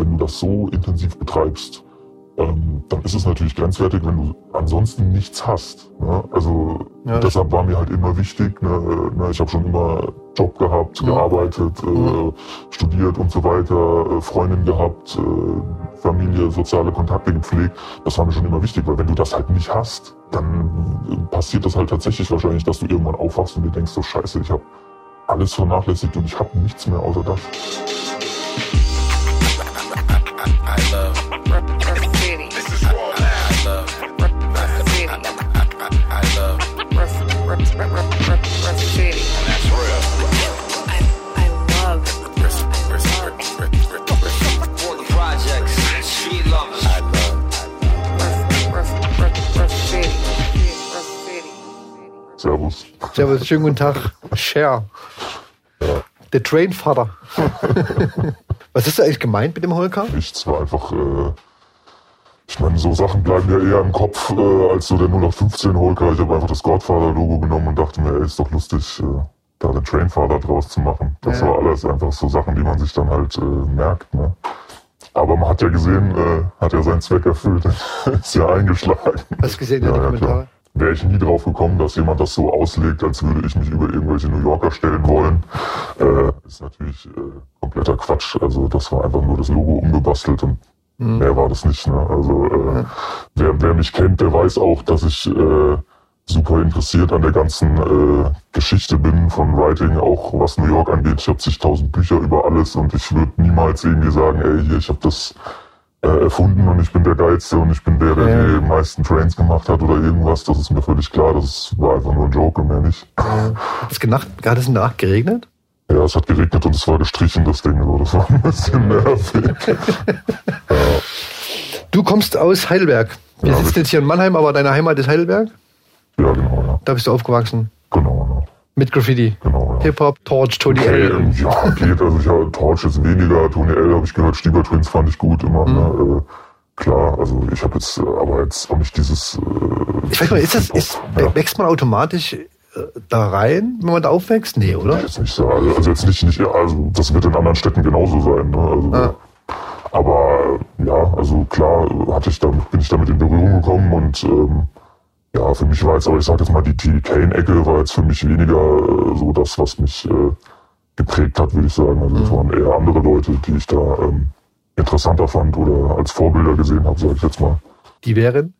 wenn du das so intensiv betreibst, ähm, dann ist es natürlich grenzwertig, wenn du ansonsten nichts hast. Ne? Also Ja. deshalb war mir halt immer wichtig, ne, ne, ich habe schon immer Job gehabt, Mhm. gearbeitet, äh, Mhm. studiert und so weiter, äh, Freundin gehabt, äh, Familie, soziale Kontakte gepflegt. Das war mir schon immer wichtig, weil wenn du das halt nicht hast, dann äh, passiert das halt tatsächlich wahrscheinlich, dass du irgendwann aufwachst und dir denkst, so scheiße, ich habe alles vernachlässigt und ich habe nichts mehr außer das. I love. Rough City. I love. Rough City. I love. Rough, rough, rough, rough, rough City. That's real. I, I love, I love Important projects, street lovers. I love. Rough City. City. Servus. Servus, schönen guten Tag. Cher. Der Trainvater. Was ist da eigentlich gemeint mit dem Holker? Nichts war einfach, äh, ich meine, so Sachen bleiben ja eher im Kopf äh, als so der 0815 Holker. Ich habe einfach das Godfather-Logo genommen und dachte mir, ey, ist doch lustig, äh, da den Trainfather draus zu machen. Das Ja. war alles einfach so Sachen, die man sich dann halt äh, merkt. Ne? Aber man hat ja gesehen, äh, hat ja seinen Zweck erfüllt, ist ja eingeschlagen. Hast du gesehen Ja, ja, Kommentaren? klar. Wäre ich nie drauf gekommen, dass jemand das so auslegt, als würde ich mich über irgendwelche New Yorker stellen wollen. Äh, ist natürlich äh, kompletter Quatsch. Also das war einfach nur das Logo umgebastelt und Mhm. mehr war das nicht. Ne? Also äh, wer, wer mich kennt, der weiß auch, dass ich äh, super interessiert an der ganzen äh, Geschichte bin von Writing, auch was New York angeht. Ich habe zigtausend Bücher über alles und ich würde niemals irgendwie sagen, ey, hier, ich habe das äh, erfunden und ich bin der Geilste und ich bin der, der Ja. die meisten Trains gemacht hat oder irgendwas. Das ist mir völlig klar. Das war einfach nur ein Joke und mehr nicht. Hat es gerade ist in der Nacht geregnet? Ja, es hat geregnet und es war gestrichen, das Ding. Also das war ein bisschen nervig. Du kommst aus Heidelberg. Wir Ja, sitzen jetzt hier in Mannheim, aber deine Heimat ist Heidelberg. Ja, genau, ja. Da bist du aufgewachsen. Genau, genau. Mit Graffiti. genau ja. Hip-Hop, Torch, Tony Okay, L. ja, geht. Also ich habe Torch jetzt weniger, Tony L habe ich gehört, Stieber Twins fand ich gut immer. Mhm. Ne? Äh, klar, also ich habe jetzt, äh, aber jetzt auch nicht dieses. Äh, Ich weiß mal, ist das, ist, ja. wächst man automatisch da rein, wenn man da aufwächst? Nee, oder? Nicht so, also also jetzt nicht, nicht, also das wird in anderen Städten genauso sein. Ne? Also, Ja. Aber ja, also klar hatte ich damit, bin ich damit in Berührung gekommen und ähm, ja, für mich war jetzt, aber ich sag jetzt mal, die T. Kane-Ecke war jetzt für mich weniger äh, so das, was mich äh, geprägt hat, würde ich sagen. Also es waren eher andere Leute, die ich da ähm, interessanter fand oder als Vorbilder gesehen habe, sage ich jetzt mal. Die wären?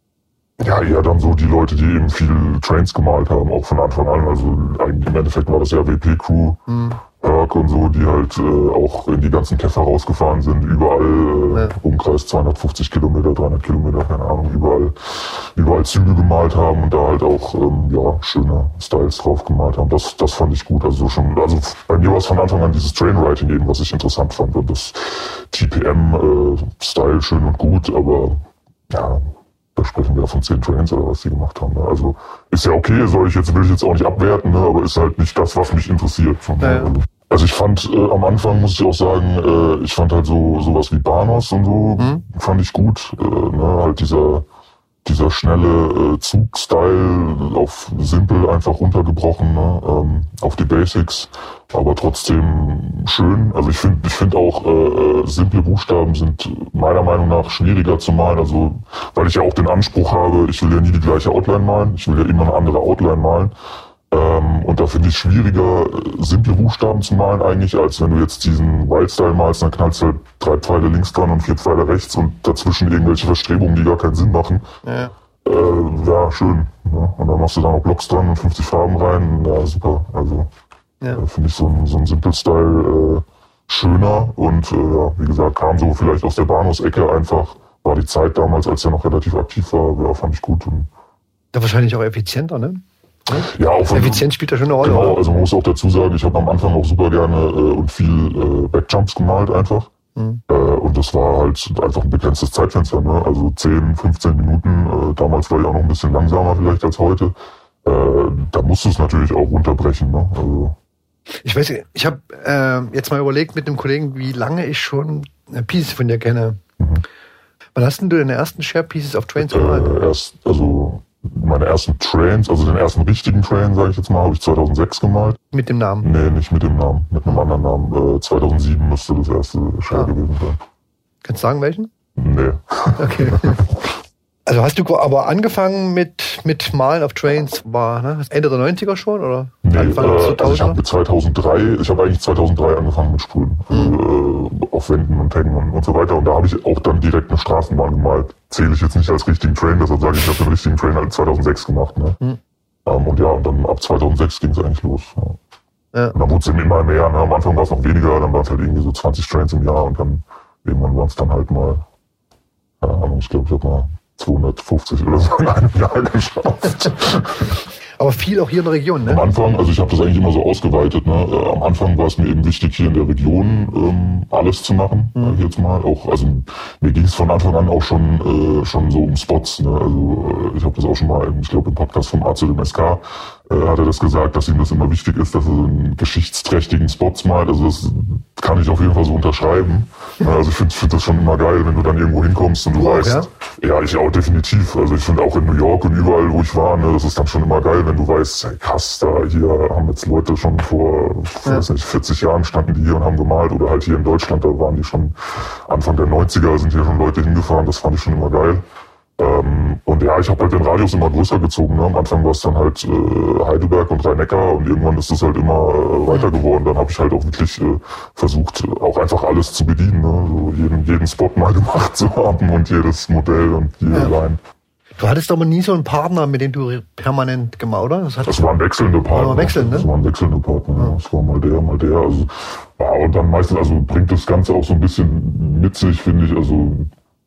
Ja, eher dann so die Leute, die eben viel Trains gemalt haben, auch von Anfang an. Also eigentlich im Endeffekt war das ja WP-Crew, Hm. Herc und so, die halt äh, auch in die ganzen Käfer rausgefahren sind, überall äh, Ja. Umkreis 250 Kilometer, 300 Kilometer, keine Ahnung, überall, überall Züge gemalt haben und da halt auch ähm, ja schöne Styles drauf gemalt haben. Das, das fand ich gut. Also schon, also bei mir war es von Anfang an dieses Trainwriting eben, was ich interessant fand und das TPM-Style schön und gut, aber ja, da sprechen wir ja von zehn Trains oder was die gemacht haben. Ne? Also ist ja okay, soll ich jetzt, will ich jetzt auch nicht abwerten, ne? aber ist halt nicht das, was mich interessiert. Ja, ja. Also ich fand äh, am Anfang, muss ich auch sagen, äh, ich fand halt so sowas wie Banos und so, Mhm. fand ich gut. Äh, ne? Halt dieser dieser schnelle äh, Zugstyle auf simpel einfach runtergebrochen, ne? ähm, auf die Basics, aber trotzdem schön. Also ich finde ich finde auch äh, äh, simple Buchstaben sind meiner Meinung nach schwieriger zu malen, also weil ich ja auch den Anspruch habe, ich will ja nie die gleiche Outline malen, ich will ja immer eine andere Outline malen. Ähm, und da finde ich schwieriger, äh, simple Buchstaben zu malen eigentlich, als wenn du jetzt diesen Wildstyle malst, dann knallst du halt drei Pfeile links dran und vier Pfeile rechts und dazwischen irgendwelche Verstrebungen, die gar keinen Sinn machen. Ja. Äh, ja, schön. Ne? Und dann machst du da noch Blocks dran und 50 Farben rein. Ja, super. Also Ja. äh, finde ich so ein, so ein Simple Style äh, schöner und äh, ja, wie gesagt, kam so vielleicht aus der Bahnhofsecke einfach. War die Zeit damals, als er noch relativ aktiv war, ja, fand ich gut. Und, Da wahrscheinlich auch effizienter, ne? Ja, auch Effizienz spielt da schon eine Rolle. Genau, oder? also man muss auch dazu sagen, ich habe am Anfang auch super gerne äh, und viel äh, Backjumps gemalt einfach. Mhm. Äh, und das war halt einfach ein begrenztes Zeitfenster, ne? Also 10, 15 Minuten. Äh, damals war ich auch noch ein bisschen langsamer vielleicht als heute. Äh, da musst du es natürlich auch runterbrechen, ne? Also, Ich weiß nicht, ich habe äh, jetzt mal überlegt mit einem Kollegen, wie lange ich schon äh, Pieces von dir kenne. Mhm. Wann hast denn du deine ersten Share Pieces auf Trains gemalt? erst, also meine ersten Trains, also den ersten richtigen Train, sage ich jetzt mal, habe ich 2006 gemalt. Mit dem Namen. Nee, nicht mit dem Namen, mit einem anderen Namen. Äh, 2007 müsste das erste Share Ah. gewesen sein. Kannst du sagen, welchen? Nee. Okay. Also hast du aber angefangen mit, mit Malen auf Trains, war ne? Ende der 90er schon oder Nee, äh, also ich 2000er? habe 2003, ich habe eigentlich 2003 angefangen mit Sprühen, also, äh, auf Wänden und Hängen und, und so weiter. Und da habe ich auch dann direkt eine Straßenbahn gemalt. Zähle ich jetzt nicht als richtigen Train, deshalb sage ich, ich habe den richtigen Train halt 2006 gemacht. Ne? Hm. Ähm, und ja, und dann ab 2006 ging es eigentlich los. Ja. Ja. Und dann wurde es immer mehr. Ne? Am Anfang war es noch weniger, dann waren es halt irgendwie so 20 Trains im Jahr und dann irgendwann waren es dann halt mal, keine Ahnung, ich glaube, ich habe mal 250 oder so in einem Jahr geschafft. Aber viel auch hier in der Region, Am ne? Anfang, also ich habe das eigentlich immer so ausgeweitet. Ne? Äh, am Anfang war es mir eben wichtig, hier in der Region ähm, alles zu machen. Mhm. Äh, jetzt mal auch, also mir ging es von Anfang an auch schon äh, schon so um Spots. Ne? Also äh, ich habe das auch schon mal, im- ich glaube im Podcast vom A zu dem SK äh, hat er das gesagt, dass ihm das immer wichtig ist, dass er so einen geschichtsträchtigen Spots malt. Also das kann ich auf jeden Fall so unterschreiben. Ja, also ich finde find das schon immer geil, wenn du dann irgendwo hinkommst und du, auch, weißt, ja? ich auch definitiv. Also ich finde auch in New York und überall, wo ich war, ne, das ist dann schon immer geil, wenn du weißt, hey, krass, da hier haben jetzt Leute schon vor, Ja. weiß nicht, 40 Jahren standen die hier und haben gemalt oder halt hier in Deutschland, da waren die schon Anfang der 90er, sind hier schon Leute hingefahren, das fand ich schon immer geil. Ähm, und ja, ich habe halt den Radius immer größer gezogen. Ne? Am Anfang war es dann halt äh, Heidelberg und Rhein-Neckar und irgendwann ist es halt immer äh, weiter geworden. Dann habe ich halt auch wirklich äh, versucht, auch einfach alles zu bedienen. Ne? So jeden, jeden Spot mal gemacht zu haben und jedes Modell und jede Ja. Line. Du hattest aber nie so einen Partner, mit dem du permanent gemalt, oder? Das Das waren wechselnde Partner. Aber wechseln, ne? Das waren wechselnde Partner, ja. Das war mal der, mal der. Also, ja, und dann meistens, also bringt das Ganze auch so ein bisschen mit sich, finde ich. Also,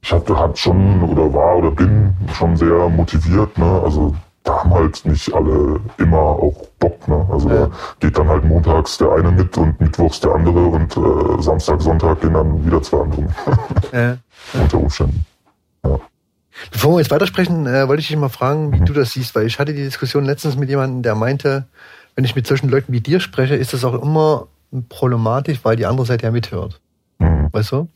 ich hatte hab schon oder war oder bin schon sehr motiviert, ne? Also, da haben halt nicht alle immer auch Bock, ne? Also, Ja. da geht dann halt montags der eine mit und mittwochs der andere und äh, Samstag, Sonntag gehen dann wieder zwei andere mit. äh, unter Umständen. Bevor wir jetzt weitersprechen, äh, wollte ich dich mal fragen, Mhm. wie du das siehst, weil ich hatte die Diskussion letztens mit jemandem, der meinte, wenn ich mit solchen Leuten wie dir spreche, ist das auch immer problematisch, weil die andere Seite ja mithört. Mhm. Weißt du?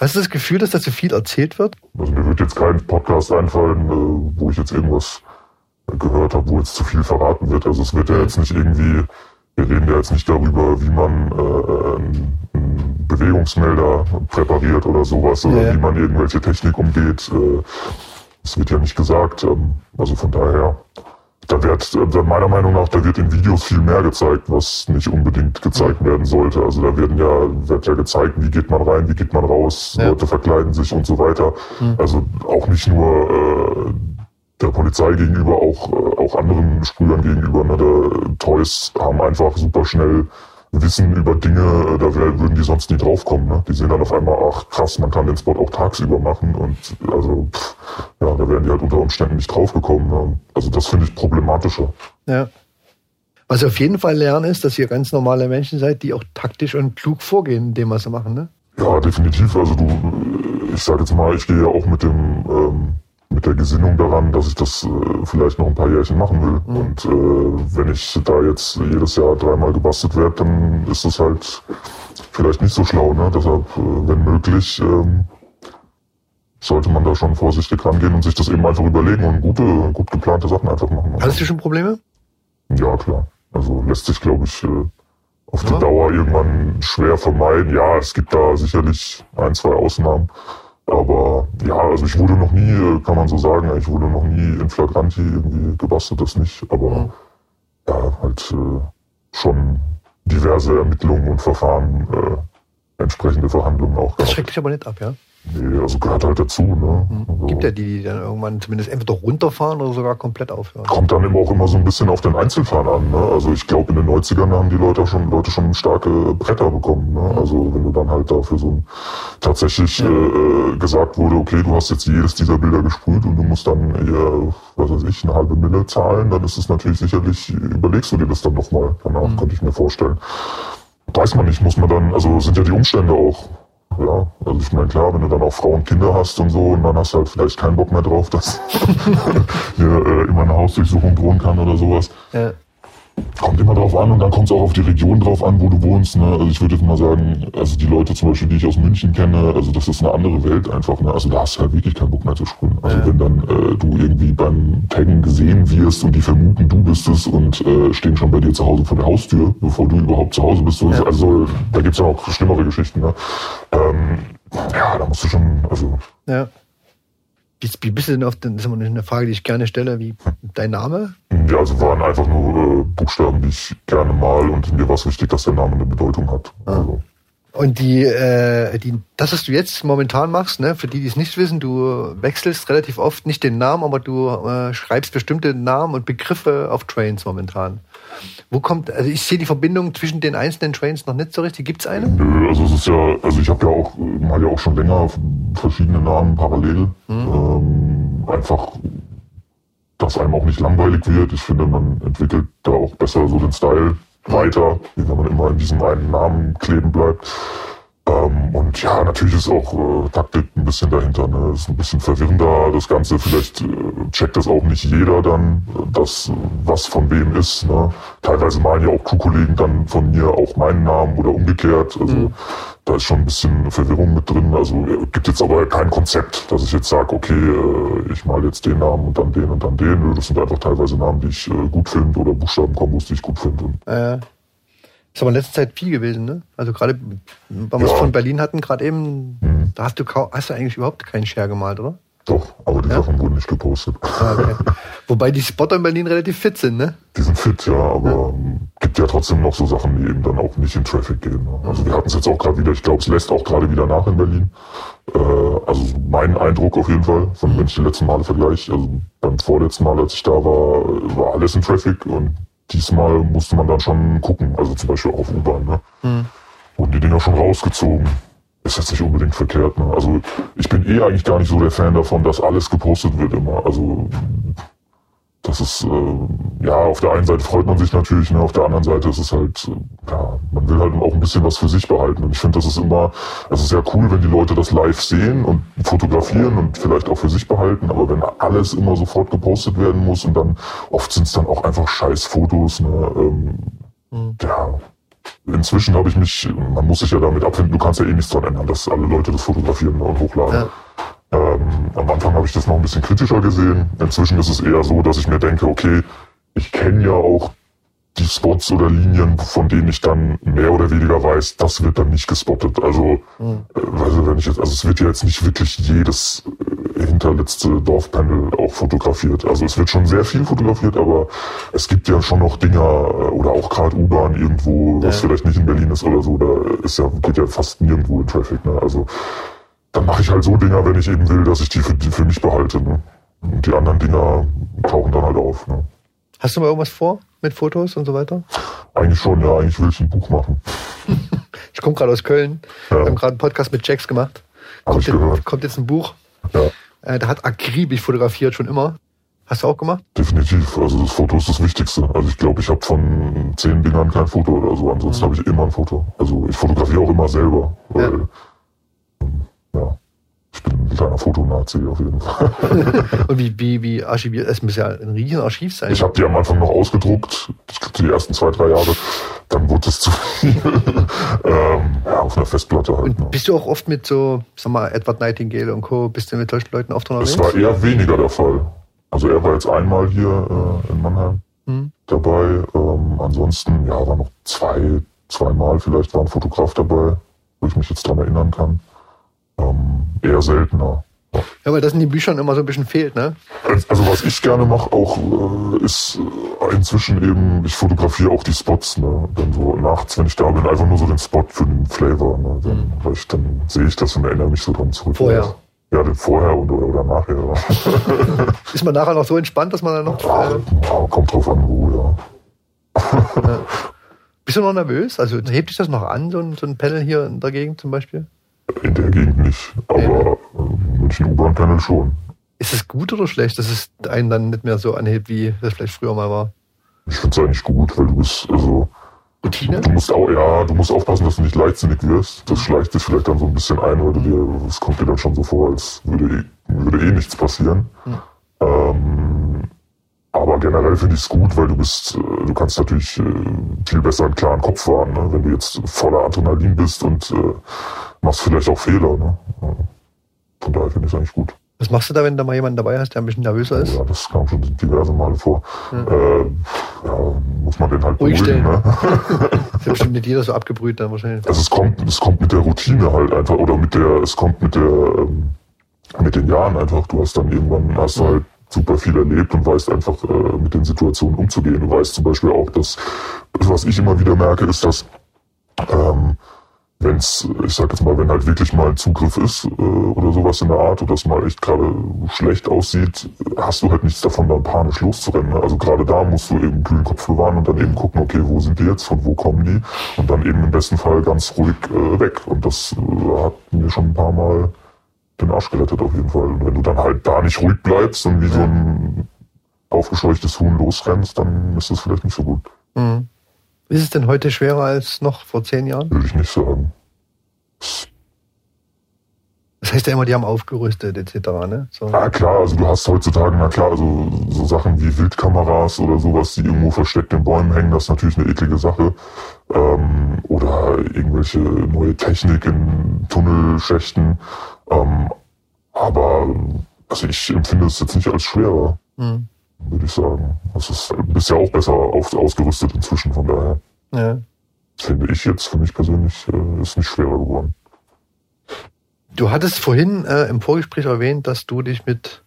Hast du das Gefühl, dass da zu viel erzählt wird? Also mir wird jetzt kein Podcast einfallen, äh, wo ich jetzt irgendwas gehört habe, wo jetzt zu viel verraten wird. Also es wird ja jetzt nicht irgendwie, wir reden ja jetzt nicht darüber, wie man äh, einen einen Bewegungsmelder präpariert oder sowas oder Ja, wie man irgendwelche Technik umgeht. Äh, Das wird ja nicht gesagt. Ähm, Also von daher, da wird äh, meiner Meinung nach, da wird in Videos viel mehr gezeigt, was nicht unbedingt gezeigt werden sollte. Also da werden ja, wird ja gezeigt, wie geht man rein, wie geht man raus, Ja. Leute verkleiden sich und so weiter. Also auch nicht nur äh, der Polizei gegenüber, auch, äh, auch anderen Sprühern gegenüber. Ne? Der Toys haben einfach super schnell Wissen über Dinge, äh, da wär- würden die sonst nie draufkommen. Ne? Die sehen dann auf einmal, ach krass, man kann den Spot auch tagsüber machen und also pff, ja, da wären die halt unter Umständen nicht draufgekommen. Ne? Also das finde ich problematischer. Ja. Was sie auf jeden Fall lernen ist, dass ihr ganz normale Menschen seid, die auch taktisch und klug vorgehen in dem, was sie machen, ne? Ja, definitiv. Also du, ich sage jetzt mal, ich gehe ja auch mit dem ähm, mit der Gesinnung daran, dass ich das äh, vielleicht noch ein paar Jährchen machen will. Und äh, wenn ich da jetzt jedes Jahr dreimal gebastelt werde, dann ist das halt vielleicht nicht so schlau. Ne? Deshalb, äh, wenn möglich, ähm, sollte man da schon vorsichtig rangehen und sich das eben einfach überlegen und gute, gut geplante Sachen einfach machen. Hattest du schon Probleme? Ja, klar. Also lässt sich, glaube ich, äh, auf die Ja. Dauer irgendwann schwer vermeiden. Ja, es gibt da sicherlich ein, zwei Ausnahmen. Aber ja, also ich wurde noch nie, kann man so sagen, ich wurde noch nie in Flagranti irgendwie gebastelt, das nicht. Aber ja, halt äh, schon diverse Ermittlungen und Verfahren, äh, entsprechende Verhandlungen auch Das schreckt dich aber nicht ab, ja? Nee, also gehört halt dazu. Ne? Also, Gibt ja die, die dann irgendwann zumindest entweder runterfahren oder sogar komplett aufhören. Kommt dann eben auch immer so ein bisschen auf den Einzelfall an. Ne? Also ich glaube, in den 90ern haben die Leute schon, Leute schon starke Bretter bekommen. Ne? Also wenn du dann halt dafür so ein, tatsächlich äh, äh, gesagt wurde, okay, du hast jetzt jedes dieser Bilder gesprüht und du musst dann eher, was weiß ich, eine halbe Mille zahlen, dann ist es natürlich sicherlich, überlegst du dir das dann nochmal. Danach könnte ich mir vorstellen. Weiß man nicht, muss man dann, also sind ja die Umstände auch. Ja, also ich meine, klar, wenn du dann auch Frauen Kinder hast und so, und dann hast du halt vielleicht keinen Bock mehr drauf, dass hier äh, immer eine Hausdurchsuchung drohen kann oder sowas. Ja. Kommt immer drauf an und dann kommt es auch auf die Region drauf an, wo du wohnst. Ne? Also ich würde jetzt mal sagen, also die Leute zum Beispiel, die ich aus München kenne, also das ist eine andere Welt einfach. Ne? Also da hast du halt wirklich keinen Bock mehr zu sprühen. Also wenn dann äh, du irgendwie beim Taggen gesehen wirst und die vermuten, du bist es und äh, stehen schon bei dir zu Hause vor der Haustür, bevor du überhaupt zu Hause bist. So, Also da gibt's ja auch schlimmere Geschichten. Ne? Ähm, ja, da musst du schon, also Ja. Bist du denn auf den, das ist immer eine Frage, die ich gerne stelle, wie dein Name? Ja, also waren einfach nur äh, Buchstaben, die ich gerne mal und mir war es wichtig, dass der Name eine Bedeutung hat. Also, Und die, äh, die, das, was du jetzt momentan machst, ne, für die, die es nicht wissen, du wechselst relativ oft nicht den Namen, aber du äh, schreibst bestimmte Namen und Begriffe auf Trains momentan. Wo kommt, also ich sehe die Verbindung zwischen den einzelnen Trains noch nicht so richtig. Gibt's eine? nö, also es ist ja, also ich habe ja auch mal ja auch schon länger verschiedene Namen parallel. Ähm, einfach, dass einem auch nicht langweilig wird. Ich finde, man entwickelt da auch besser so den Style weiter, wie wenn man immer in diesem einen Namen kleben bleibt. Ähm, und ja, natürlich ist auch äh, Taktik ein bisschen dahinter. Ne? Ist ein bisschen verwirrender, das Ganze. Vielleicht äh, checkt das auch nicht jeder dann, äh, das, äh, was von wem ist. Ne? Teilweise malen ja auch Crew-Kollegen dann von mir auch meinen Namen oder umgekehrt. Also da ist schon ein bisschen Verwirrung mit drin. Also äh, gibt jetzt aber kein Konzept, dass ich jetzt sage, okay, äh, ich male jetzt den Namen und dann den und dann den. Das sind einfach teilweise Namen, die ich äh, gut finde oder Buchstabenkombos, die ich gut finde. Äh, ist aber in letzter Zeit viel gewesen, ne? Also gerade, weil wir es Ja. von Berlin hatten, gerade eben, da hast du hast du eigentlich überhaupt keinen Share gemalt, oder? Doch, aber die Ja? Sachen wurden nicht gepostet. Ah, okay. Wobei die Spotter in Berlin relativ fit sind, ne? Die sind fit, ja, aber ähm, gibt ja trotzdem noch so Sachen, die eben dann auch nicht in Traffic gehen. Ne? Also wir hatten es jetzt auch gerade wieder, ich glaube, es lässt auch gerade wieder nach in Berlin. Äh, also mein Eindruck auf jeden Fall, von wenn ich die letzten Male vergleiche. Also beim vorletzten Mal, als ich da war, war alles in Traffic und diesmal musste man dann schon gucken. Also zum Beispiel auch auf U-Bahn. Ne? Wurden die Dinger schon rausgezogen. Ist jetzt nicht unbedingt verkehrt. Ne? Also ich bin eh eigentlich gar nicht so der Fan davon, dass alles gepostet wird immer. Also das ist, äh, ja, auf der einen Seite freut man sich natürlich, ne, auf der anderen Seite ist es halt, äh, ja, man will halt auch ein bisschen was für sich behalten. Und ich finde, das ist immer, es ist ja cool, wenn die Leute das live sehen und fotografieren und vielleicht auch für sich behalten, aber wenn alles immer sofort gepostet werden muss und dann, oft sind es dann auch einfach scheiß Fotos, ne, ähm, ja, inzwischen habe ich mich, man muss sich ja damit abfinden, du kannst ja eh nichts dran ändern, dass alle Leute das fotografieren und hochladen. Ja. Ähm, am Anfang habe ich das noch ein bisschen kritischer gesehen. Inzwischen ist es eher so, dass ich mir denke, okay, ich kenne ja auch die Spots oder Linien, von denen ich dann mehr oder weniger weiß, das wird dann nicht gespottet. Also, äh, also wenn ich jetzt, also es wird ja jetzt nicht wirklich jedes äh, hinterletzte Dorfpanel auch fotografiert. Also es wird schon sehr viel fotografiert, aber es gibt ja schon noch Dinger äh, oder auch gerade U-Bahn irgendwo, was Ja. vielleicht nicht in Berlin ist oder so, da ist ja, geht ja fast nirgendwo in Traffic. Ne? Also dann mache ich halt so Dinger, wenn ich eben will, dass ich die für, die für mich behalte. Ne? Und die anderen Dinger tauchen dann halt auf. Ne? Hast du mal irgendwas vor mit Fotos und so weiter? Eigentlich schon, ja, eigentlich will ich ein Buch machen. Ich komme gerade aus Köln. Ja. Wir haben gerade einen Podcast mit Jax gemacht. Kommt, ich gehört. jetzt, kommt jetzt ein Buch. Ja, Äh, der hat akribisch fotografiert schon immer. Hast du auch gemacht? definitiv. Also das Foto ist das Wichtigste. Also ich glaube, ich habe von zehn Dingern kein Foto oder so. Ansonsten habe ich immer ein Foto. Also ich fotografiere auch immer selber. Weil, ja. Ein kleiner Fotonazi auf jeden Fall. Und wie, wie, wie archiviert? Es muss ja ein riesen Archiv sein. Ich habe die am Anfang noch ausgedruckt, die ersten zwei, drei Jahre. Dann wurde es zu viel. ähm, ja, auf einer Festplatte halt. Ne. Bist du auch oft mit so, sag mal, Edward Nightingale und Co., bist du mit solchen Leuten oft Das unterwegs? war eher weniger der Fall. Also er war jetzt einmal hier äh, in Mannheim Hm. dabei. Ähm, ansonsten, ja, war noch zwei, zweimal vielleicht war ein Fotograf dabei, wo ich mich jetzt dran erinnern kann. Ähm, eher seltener. Ja. Ja, weil das in den Büchern immer so ein bisschen fehlt, ne? Also was ich gerne mache auch, äh, ist äh, inzwischen eben, ich fotografiere auch die Spots, ne? Dann so nachts, wenn ich da bin, einfach nur so den Spot für den Flavor, ne? Dann, weil ich, dann sehe ich das und erinnere mich so dran zurück. Vorher. Ja, den vorher und oder, oder nachher. Ist man nachher noch so entspannt, dass man dann noch. Ja, Äh, ja, kommt drauf an, wo, ja. bist du noch nervös? Also hebt dich das noch an, so ein, so ein Panel hier in der Gegend zum Beispiel? In der Gegend nicht, aber äh, München U-Bahn-Panel schon. Ist es gut oder schlecht, dass es einen dann nicht mehr so anhebt, wie das vielleicht früher mal war? Ich finde es eigentlich gut, weil du bist, also, Routine? du musst auch, ja, du musst aufpassen, dass du nicht leichtsinnig wirst. Das schleicht sich vielleicht dann so ein bisschen ein, weil du dir, es kommt dir dann schon so vor, als würde eh, würde eh nichts passieren. Ähm, aber generell finde ich es gut, weil du bist, äh, du kannst natürlich äh, viel besser einen klaren Kopf fahren, ne? wenn du jetzt voller Adrenalin bist und äh, machst vielleicht auch Fehler. Ne? Von daher finde ich es eigentlich gut. Was machst du da, wenn da mal jemand dabei hast, der ein bisschen nervöser ist? Ja, das kam schon diverse Male vor. Äh, ja, muss man den halt Ruhig beruhigen. Ne? Ist ja bestimmt nicht jeder so abgebrüht dann wahrscheinlich. Also es kommt, es kommt mit der Routine halt einfach oder mit der, es kommt mit der, ähm, mit den Jahren einfach. Du hast dann irgendwann hast du halt super viel erlebt und weißt einfach äh, mit den Situationen umzugehen. Du weißt zum Beispiel auch, dass was ich immer wieder merke, ist, dass ähm, wenn's, ich sag jetzt mal, wenn halt wirklich mal ein Zugriff ist äh, oder sowas in der Art oder es mal echt gerade schlecht aussieht, hast du halt nichts davon, dann panisch loszurennen. Ne? Also gerade da musst du eben kühlen Kopf bewahren und dann eben gucken, okay, wo sind die jetzt, von wo kommen die und dann eben im besten Fall ganz ruhig äh, weg. Und das äh, hat mir schon ein paar Mal den Arsch gerettet auf jeden Fall. Und wenn du dann halt da nicht ruhig bleibst und wie so ein aufgescheuchtes Huhn losrennst, dann ist das vielleicht nicht so gut. Mhm. Ist es denn heute schwerer als noch vor zehn Jahren? Würde ich nicht sagen. Das heißt ja immer, die haben aufgerüstet etc. Ne? So. Ja klar, also du hast heutzutage, na klar, also so Sachen wie Wildkameras oder sowas, die irgendwo versteckt in Bäumen hängen, das ist natürlich eine eklige Sache. Ähm, oder irgendwelche neue Technik in Tunnelschächten. Ähm, aber also ich empfinde es jetzt nicht als schwerer, Mhm. Würde ich sagen. Also es ist bisher auch besser auf, ausgerüstet inzwischen, von daher Ja. finde ich jetzt für mich persönlich äh, ist nicht schwerer geworden. Du hattest vorhin äh, im Vorgespräch erwähnt, dass du dich mit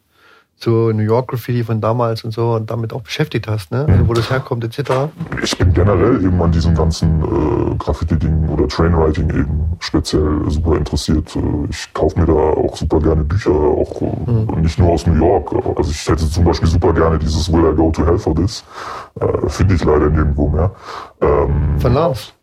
so New York Graffiti von damals und so und damit auch beschäftigt hast, ne? Also wo das herkommt etc. ich bin generell eben an diesem ganzen äh, Graffiti-Ding oder Trainwriting eben speziell super interessiert. Äh, Ich kaufe mir da auch super gerne Bücher, auch äh, nicht nur aus New York. Also ich hätte zum Beispiel super gerne dieses Will I Go to Hell for This. Äh, Finde ich leider nirgendwo mehr. Ähm, Von Lars.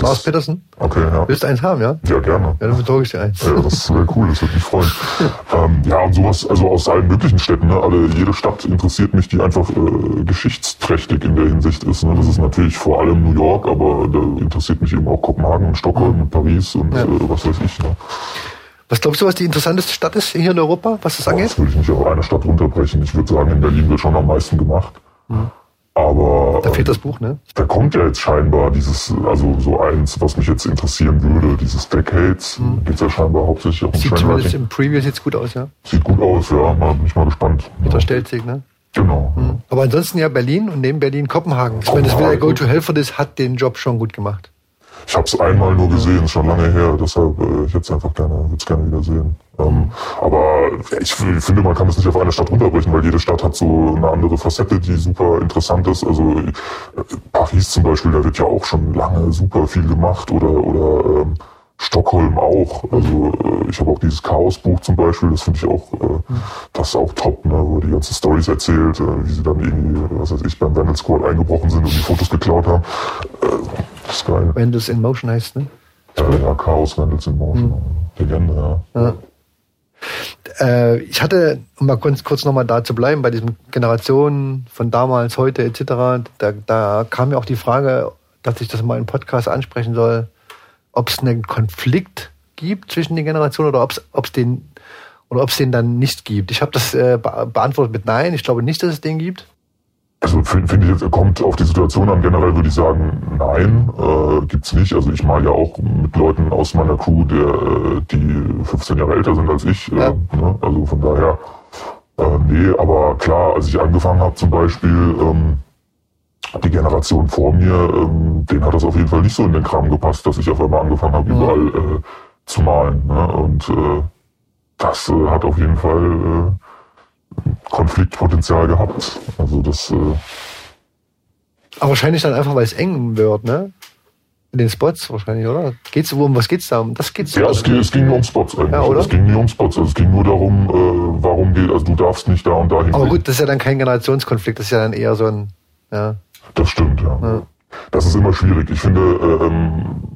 Lars Petersen. Okay, ja. Willst du eins haben, ja? Ja, gerne. Ja, dann besorge ich dir eins. Ja, das wäre cool, das würde mich freuen. ähm, ja, und sowas, also aus allen möglichen Städten, ne? Alle, jede Stadt interessiert mich, die einfach äh, geschichtsträchtig in der Hinsicht ist. Ne? Das ist natürlich vor allem New York, aber da interessiert mich eben auch Kopenhagen und Stockholm und Paris und Ja. äh, was weiß ich. Ne? Was glaubst du, was die interessanteste Stadt ist hier in Europa, was das Aber angeht? Das würde ich nicht auf eine Stadt runterbrechen. Ich würde sagen, in Berlin wird schon am meisten gemacht. Aber Da fehlt äh, das Buch, ne? da kommt ja jetzt scheinbar dieses, also so eins, was mich jetzt interessieren würde, dieses Decades. Geht's ja scheinbar hauptsächlich auch um Sieht zumindest im Preview jetzt gut aus, ja? Sieht gut aus, ja. Mal, bin ich mal gespannt. Peter Ja. Stelzig, ne? Genau. Aber ansonsten ja Berlin und neben Berlin Kopenhagen. Ich meine, das I Go to Hell for This hat den Job schon gut gemacht. Ich habe es einmal nur gesehen, schon lange her, deshalb äh, ich hätte es einfach gerne, würde es gerne wieder sehen. Ähm, aber ich finde, man kann es nicht auf eine Stadt runterbrechen, weil jede Stadt hat so eine andere Facette, die super interessant ist. Also äh, Paris zum Beispiel, da wird ja auch schon lange super viel gemacht oder oder ähm, Stockholm auch. Also äh, ich habe auch dieses Chaos-Buch zum Beispiel, das finde ich auch, äh, das ist auch top, ne, wo die ganzen Stories erzählt, äh, wie sie dann irgendwie, was weiß ich, beim Vandal Squad eingebrochen sind und die Fotos geklaut haben. Äh, Wenn das in Motion heißt, ne? Ja, ja, Chaos Vandals in Motion. Legende, ja. Äh, ich hatte, um mal kurz, kurz nochmal da zu bleiben, bei diesen Generationen von damals, heute etc., da, da kam mir auch die Frage, dass ich das mal im Podcast ansprechen soll, ob es einen Konflikt gibt zwischen den Generationen oder ob es den oder ob es den dann nicht gibt. Ich habe das äh, be beantwortet mit Nein. Ich glaube nicht, dass es den gibt. Also finde find ich jetzt, kommt auf die Situation an. Generell würde ich sagen, nein, äh, gibt's nicht. Also ich mal ja auch mit Leuten aus meiner Crew, der, äh, die 15 Jahre älter sind als ich. Äh, Ja. ne? Also von daher, äh, nee, aber klar, als ich angefangen habe zum Beispiel, ähm, die Generation vor mir, ähm, denen hat das auf jeden Fall nicht so in den Kram gepasst, dass ich auf einmal angefangen habe, überall äh, zu malen. Ne? Und äh, das äh, hat auf jeden Fall äh, Konfliktpotenzial gehabt. Also das, äh, Aber wahrscheinlich dann einfach, weil es eng wird, ne? In den Spots wahrscheinlich, oder? Geht's um was geht's da um? Das geht's ja, es ging, es ging nur um Spots eigentlich. Ja, oder? Es ging nie um Spots. Also es ging nur darum, äh, warum geht, also du darfst nicht da und da hin. Aber gut, das ist ja dann kein Generationskonflikt, das ist ja dann eher so ein, ja. Das stimmt, ja. Ja. Das ist immer schwierig. Ich finde, äh, ähm,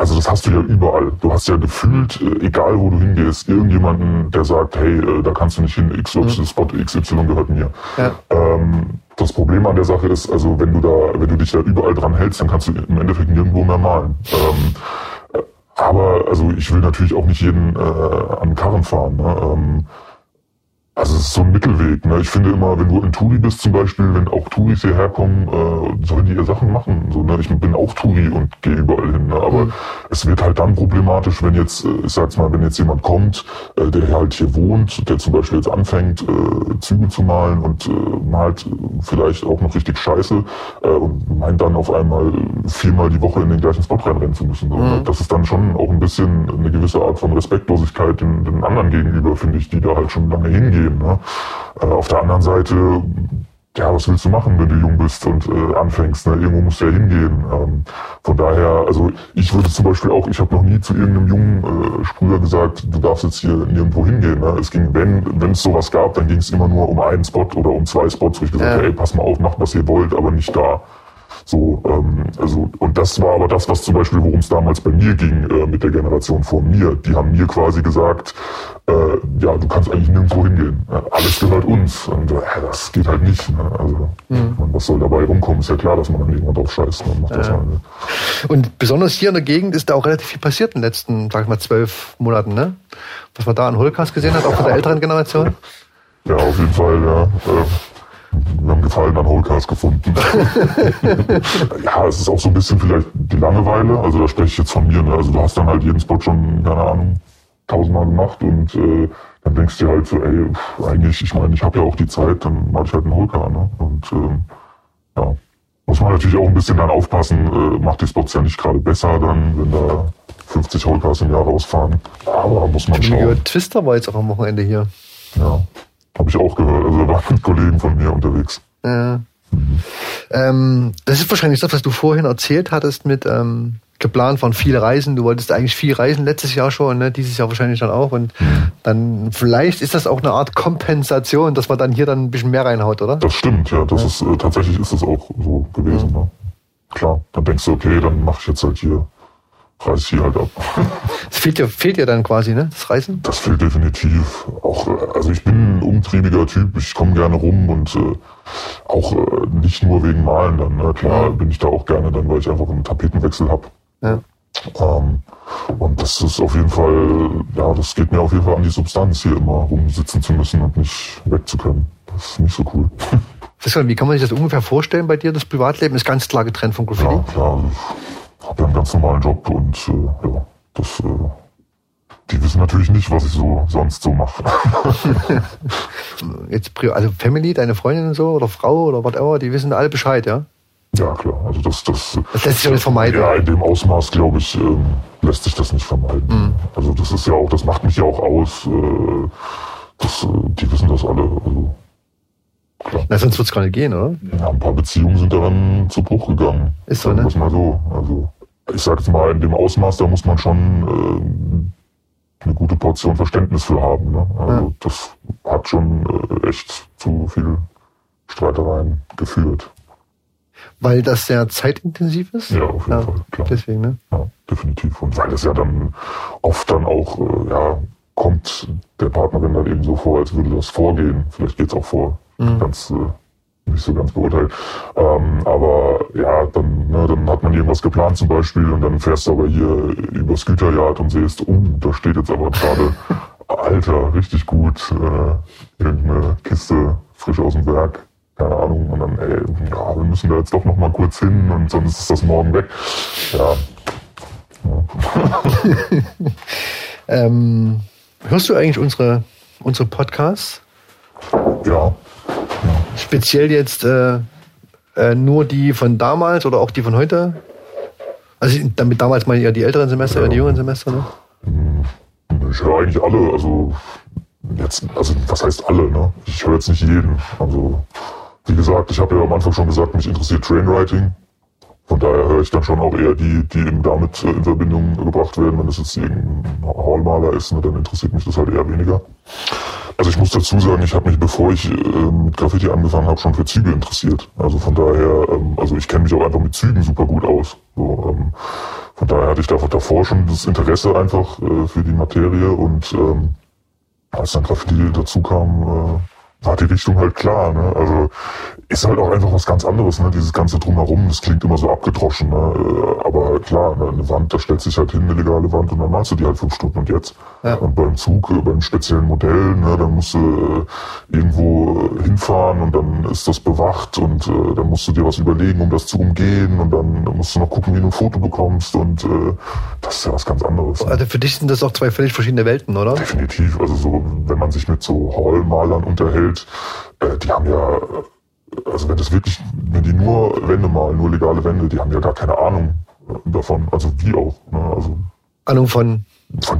also das hast du ja überall. Du hast ja gefühlt, äh, egal wo du hingehst, irgendjemanden, der sagt, hey, äh, da kannst du nicht hin, XY, Spot XY gehört mir. Ja. Ähm, das Problem an der Sache ist, also wenn du da, wenn du dich da überall dran hältst, dann kannst du im Endeffekt nirgendwo mehr malen. Ähm, äh, aber also ich will natürlich auch nicht jeden äh, an den Karren fahren. Ne? Ähm, Also es ist so ein Mittelweg. Ne? Ich finde immer, wenn du in Touri bist zum Beispiel, wenn auch Touris hierher kommen, äh, sollen die ihre Sachen machen. So, ne? Ich bin auch Touri und gehe überall hin. Ne? Aber es wird halt dann problematisch, wenn jetzt, äh, ich sag's mal, wenn jetzt jemand kommt, äh, der halt hier wohnt, der zum Beispiel jetzt anfängt, äh, Züge zu malen und äh, malt vielleicht auch noch richtig scheiße äh, und meint dann auf einmal viermal die Woche in den gleichen Spot reinrennen zu müssen. So, ne? Das ist dann schon auch ein bisschen eine gewisse Art von Respektlosigkeit den, den anderen gegenüber, finde ich, die da halt schon lange hingehen. Ne? Äh, auf der anderen Seite, ja, was willst du machen, wenn du jung bist und äh, anfängst? Ne? Irgendwo musst du ja hingehen. Ähm, von daher, also ich würde zum Beispiel auch, ich habe noch nie zu irgendeinem jungen äh, Sprüher gesagt, du darfst jetzt hier nirgendwo hingehen. Ne? Es ging, wenn wenn es sowas gab, dann ging es immer nur um einen Spot oder um zwei Spots, wo ich gesagt Ja. habe, ey, pass mal auf, macht was ihr wollt, aber nicht da. So, ähm, also, und das war aber das, was zum Beispiel, worum es damals bei mir ging, äh, mit der Generation vor mir. Die haben mir quasi gesagt, äh, ja, du kannst eigentlich nirgendwo hingehen. Ja, alles gehört uns. Und äh, das geht halt nicht. Ne? Also, Mhm. man, was soll dabei rumkommen? Ist ja klar, dass man dann irgendwann drauf scheißt. Man macht das mal, ne? Und besonders hier in der Gegend ist da auch relativ viel passiert in den letzten, sag ich mal, zwölf Monaten, ne? Was man da an Holcast gesehen hat, auch von der älteren Generation. Ja, auf jeden Fall, ja. Wir haben Gefallen an Holcast gefunden. ja, es ist auch so ein bisschen vielleicht die Langeweile. Also da spreche ich jetzt von mir. Ne? Also du hast dann halt jeden Spot schon, keine Ahnung, tausendmal gemacht und äh, dann denkst du dir halt so, ey, pff, eigentlich, ich meine, ich habe ja auch die Zeit, dann mache ich halt einen Holker. Ne? Und ähm, ja, muss man natürlich auch ein bisschen dann aufpassen, äh, macht die Spots ja nicht gerade besser dann, wenn da 50 Holkers im Jahr rausfahren. Aber muss man Ich schauen. gehört, Twister war jetzt auch am Wochenende hier. Ja, habe ich auch gehört. Also da waren Kollegen von mir unterwegs. Ja. Ähm, das ist wahrscheinlich das, was du vorhin erzählt hattest mit ähm, geplant waren viele Reisen. Du wolltest eigentlich viel reisen letztes Jahr schon, ne? dieses Jahr wahrscheinlich dann auch. Und dann vielleicht ist das auch eine Art Kompensation, dass man dann hier dann ein bisschen mehr reinhaut, oder? Das stimmt, ja. Das ist äh, tatsächlich ist es auch so gewesen. Ne? Klar, dann denkst du, okay, dann mache ich jetzt halt hier, reiß hier halt ab. Es fehlt dir, fehlt dir dann quasi, ne? Das Reisen? Das fehlt definitiv. Auch, äh, also ich bin ein umtriebiger Typ, ich komme gerne rum und äh, auch äh, nicht nur wegen Malen dann. Ne? Klar bin ich da auch gerne dann, weil ich einfach einen Tapetenwechsel habe. Ja. Ähm, und das ist auf jeden Fall, ja, das geht mir auf jeden Fall an die Substanz, hier immer rumsitzen zu müssen und nicht weg zu können. Das ist nicht so cool. Wie kann man sich das ungefähr vorstellen bei dir? Das Privatleben ist ganz klar getrennt vom Graffiti. Ja, klar, habe ja einen ganz normalen Job und äh, ja, das, äh, die wissen natürlich nicht, was ich so sonst so mache. Jetzt, also Family, deine Freundin und so oder Frau oder whatever, die wissen alle Bescheid, ja? ja, klar, also das, das, Das lässt sich nicht vermeiden. Ja, in dem Ausmaß, glaube ich, ähm, lässt sich das nicht vermeiden. Mhm. Also das ist ja auch, das macht mich ja auch aus. Äh, das, äh, die wissen das alle. Also. Na, sonst wird's gar nicht gehen, oder? Ja, ein paar Beziehungen sind daran zu Bruch gegangen. Ist so, Sagen ne? wir's mal so. Also, ich sag jetzt mal, in dem Ausmaß, da muss man schon äh, eine gute Portion Verständnis für haben. Ne? Also, Ja. das hat schon äh, echt zu viel Streitereien geführt. Weil das sehr zeitintensiv ist? Ja, auf jeden Fall, klar. Deswegen, ne? Ja, definitiv. Und weil es ja dann oft dann auch, äh, ja, kommt der Partnerin dann eben so vor, als würde das vorgehen. Vielleicht geht's auch vor. Ganz, äh, nicht so ganz beurteilt. Ähm, aber ja, dann, ne, dann hat man irgendwas geplant zum Beispiel und dann fährst du aber hier übers Güterjahr und siehst, oh, da steht jetzt aber gerade, Alter, richtig gut, äh, irgendeine Kiste frisch aus dem Werk. Keine Ahnung, und dann, ey, ja, wir müssen da jetzt doch noch mal kurz hin und sonst ist das morgen weg. Ja, Ähm, hörst du eigentlich unsere, unsere Podcasts? ja, Speziell jetzt äh, äh, nur die von damals oder auch die von heute? Also damit damals mal eher die älteren Semester, eher die jüngeren Semester, ne? Ich höre eigentlich alle, also jetzt, also was heißt alle, ne? Ich höre jetzt nicht jeden. Also, wie gesagt, ich habe ja am Anfang schon gesagt, mich interessiert Trainwriting. Von daher höre ich dann schon auch eher die, die eben damit äh, in Verbindung gebracht werden. Wenn es jetzt irgendein Hallmaler ist, ne, dann interessiert mich das halt eher weniger. Also ich muss dazu sagen, ich habe mich, bevor ich äh, mit Graffiti angefangen habe, schon für Züge interessiert. Also von daher, ähm, also ich kenne mich auch einfach mit Zügen super gut aus. So, ähm, von daher hatte ich da, davor schon das Interesse einfach äh, für die Materie und ähm, als dann Graffiti dazu kam, war die Richtung halt klar. Ne? Also ist halt auch einfach was ganz anderes, ne? dieses ganze Drumherum, das klingt immer so abgedroschen. Ne? Äh, Aber klar, ne? eine Wand, da stellt sich halt hin, eine legale Wand und dann malst du die halt fünf Stunden. Und jetzt Ja. und beim Zug, äh, beim speziellen Modell, ne? dann musst du äh, irgendwo äh, hinfahren und dann ist das bewacht und äh, dann musst du dir was überlegen, um das zu umgehen und dann musst du noch gucken, wie du ein Foto bekommst und äh, das ist ja was ganz anderes. Ne? Also für dich sind das auch zwei völlig verschiedene Welten, oder? Definitiv. Also so, wenn man sich mit so Hallmalern unterhält, äh, die haben ja, äh, also wenn das wirklich, wenn die nur Wände malen, nur legale Wände, die haben ja gar keine Ahnung äh, davon. Also wie auch. Ne? Also Ahnung von, von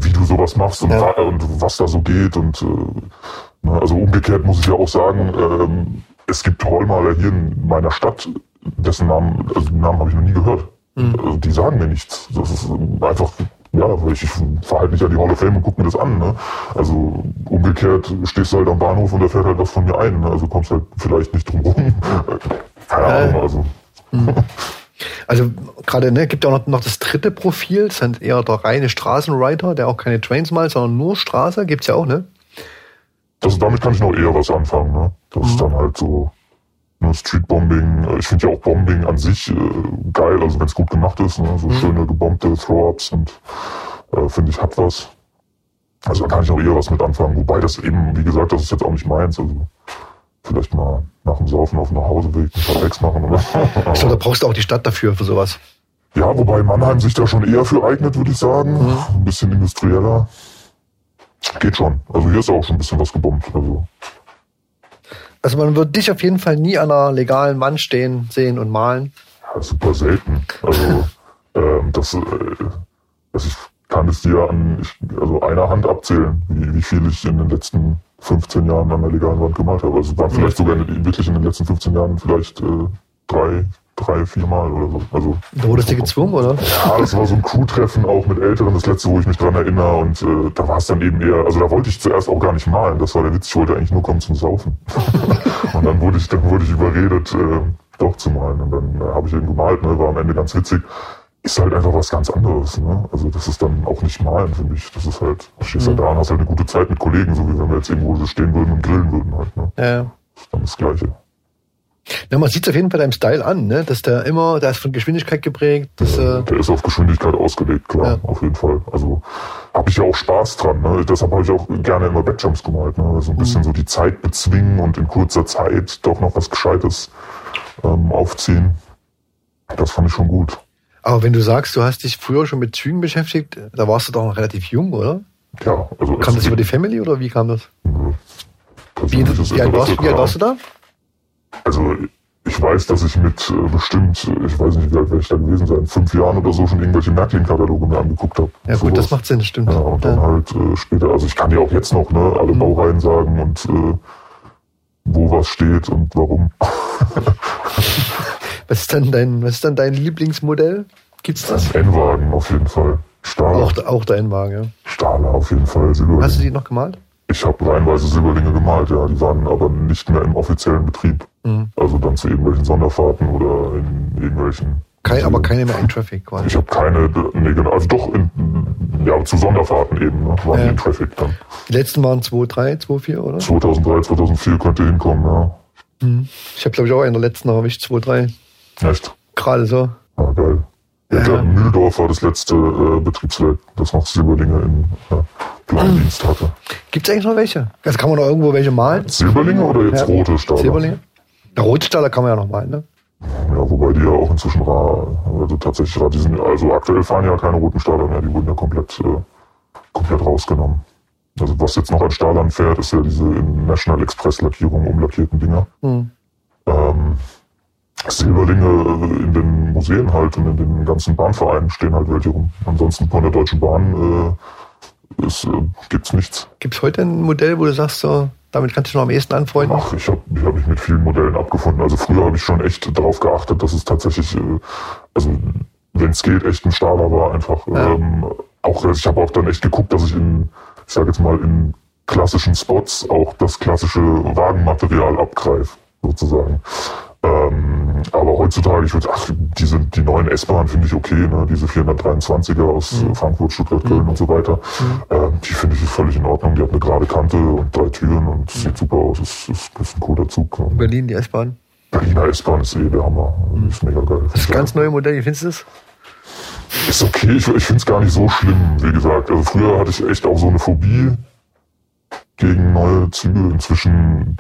wie du sowas machst und, Ja. und was da so geht. Und äh, ne, also umgekehrt muss ich ja auch sagen, ähm, es gibt Hallmaler hier in meiner Stadt, dessen Namen, also den Namen habe ich noch nie gehört. Also die sagen mir nichts. Das ist einfach, ja, weil ich, ich fahre halt nicht an die Hall of Fame und gucke mir das an. Ne? Also umgekehrt stehst du halt am Bahnhof und da fährt halt was von mir ein. Ne? Also kommst halt vielleicht nicht drum rum. Keine Ahnung, also. Also gerade, ne, gibt ja auch noch, noch das dritte Profil, das sind eher der reine Straßenwriter, der auch keine Trains malt, sondern nur Straße, gibt's ja auch, ne? das, damit kann ich noch eher was anfangen. Ne? Das ist dann halt so ne, Streetbombing. Ich finde ja auch Bombing an sich äh, geil, also wenn es gut gemacht ist. Ne? So schöne gebombte Throw-Ups und äh, finde ich hat was. Also da kann ich noch eher was mit anfangen. Wobei das eben, wie gesagt, das ist jetzt auch nicht meins. Also vielleicht mal nach dem Saufen auf dem Nachhauseweg ein paar Tricks machen. Oder? Ich glaube, da brauchst du auch die Stadt dafür, für sowas. ja, wobei Mannheim sich da schon eher für eignet, würde ich sagen. Ein bisschen industrieller. Geht schon. Also hier ist auch schon ein bisschen was gebombt. Also Also man wird dich auf jeden Fall nie an einer legalen Wand stehen, sehen und malen. Ja, super selten. Also ähm, das, äh, das ich kann es dir an ich, also einer Hand abzählen, wie, wie viel ich in den letzten 15 Jahren an der legalen Wand gemalt habe. Also es waren vielleicht sogar in, wirklich in den letzten 15 Jahren vielleicht äh, drei, drei, vier Mal oder so. Also Da wurdest du gezwungen, oder? ja, das war so ein Crew-Treffen auch mit Älteren, das letzte, wo ich mich dran erinnere. Und äh, da war es dann eben eher, also da wollte ich zuerst auch gar nicht malen. Das war der Witz, ich wollte eigentlich nur kommen zum Saufen. und dann wurde ich, dann wurde ich überredet, äh, doch zu malen. Und dann äh, habe ich eben gemalt, ne, war am Ende ganz witzig. Ist halt einfach was ganz anderes. Ne? Also das ist dann auch nicht malen für mich. Das ist halt, du stehst halt da und hast halt eine gute Zeit mit Kollegen, so wie wenn wir jetzt irgendwo so stehen würden und grillen würden halt. Ne? Ja. Das ist dann das Gleiche. Ja, man sieht auf jeden Fall deinem Style an, ne? Dass der immer, der ist von Geschwindigkeit geprägt. Das, äh, Der ist auf Geschwindigkeit ausgelegt, klar, Ja. auf jeden Fall. Also habe ich ja auch Spaß dran. Ne? Deshalb habe ich auch gerne immer Backjumps gemalt. Ne? So ein bisschen so die Zeit bezwingen und in kurzer Zeit doch noch was Gescheites ähm, aufziehen. Das fand ich schon gut. Aber wenn du sagst, du hast dich früher schon mit Zügen beschäftigt, da warst du doch noch relativ jung, oder? Ja, also Kam das über die Family oder wie kam das? Wie, persönliches wie, alt, warst, Interesse, wie alt warst du da? Also ich weiß, dass ich mit äh, bestimmt, äh, ich weiß nicht, wie alt werde ich da gewesen sein, fünf Jahren oder so schon irgendwelche Märklin-Kataloge mir angeguckt habe. Ja gut, das macht Sinn, stimmt. Ja, und dann Ja. halt äh, später, also ich kann dir auch jetzt noch ne, alle Mhm. Baureihen sagen und äh, wo was steht und warum. Was ist dann dein, was ist dann dein Lieblingsmodell? Gibt's das? N-Wagen auf jeden Fall. Stahler, Auch, auch dein Wagen, ja. Stahler auf jeden Fall. Silberlinge. Hast du die noch gemalt? ich habe reihenweise Silberlinge gemalt, ja. Die waren aber nicht mehr im offiziellen Betrieb. Mhm. Also dann zu irgendwelchen Sonderfahrten oder in irgendwelchen. Kein, aber Museen. keine mehr in Traffic quasi. Ich habe keine, nee, genau, also doch, in, ja, zu Sonderfahrten eben, ne, waren Ja. die in Traffic dann. Die letzten waren 2,3, 2,4, oder? 2003, 2004 könnte hinkommen, ja. Ich habe, glaube ich, auch einen der letzten erwischt, 2,3. Echt? Gerade so. Ah, geil. Ja, Ja. Mühldorf war das letzte äh, Betriebswerk, das noch Silberlinge in äh, hatte. Gibt's eigentlich noch welche? Also kann man noch irgendwo welche malen? Silberlinge oder jetzt Ja. rote Stahler? Silberlinge? Der Rotstaller kann man ja noch malen, ne? Ja, wobei die ja auch inzwischen also tatsächlich die sind, also aktuell fahren ja keine roten Stahler mehr, die wurden ja komplett, äh, komplett rausgenommen. Also was jetzt noch an Stahlern fährt, ist ja diese in National Express Lackierung umlackierten Dinger. Hm. Ähm, Silberlinge äh, in den Museen halt und in den ganzen Bahnvereinen stehen halt welche rum. Ansonsten von der Deutschen Bahn äh, ist, äh, gibt's nichts. Gibt's heute ein Modell, wo du sagst, so, damit kannst du noch am ehesten anfreunden? Ach, ich habe ich hab mich mit vielen Modellen abgefunden. Also früher habe ich schon echt darauf geachtet, dass es tatsächlich, äh, also wenn es geht, echt ein Stahler war einfach. Ja. Ähm, auch ich habe auch dann echt geguckt, dass ich in, ich sage jetzt mal, in klassischen Spots auch das klassische Wagenmaterial abgreife, sozusagen. Ähm, aber heutzutage, ich würde, ach, die, sind, die neuen S-Bahnen finde ich okay, ne? diese 423er aus Mhm. äh, Frankfurt, Stuttgart, Köln und so weiter. Ähm, die finde ich völlig in Ordnung. Die hat eine gerade Kante und drei Türen und sieht super aus. Ist, ist, ist ein cooler Zug. Ne? Berlin, die S-Bahn. Berliner S-Bahn ist eh der Hammer. Ist mega geil. Das ganz neue Modell, wie findest du das? Ist okay, ich, ich finde es gar nicht so schlimm, wie gesagt. Also früher hatte ich echt auch so eine Phobie gegen neue Züge. Inzwischen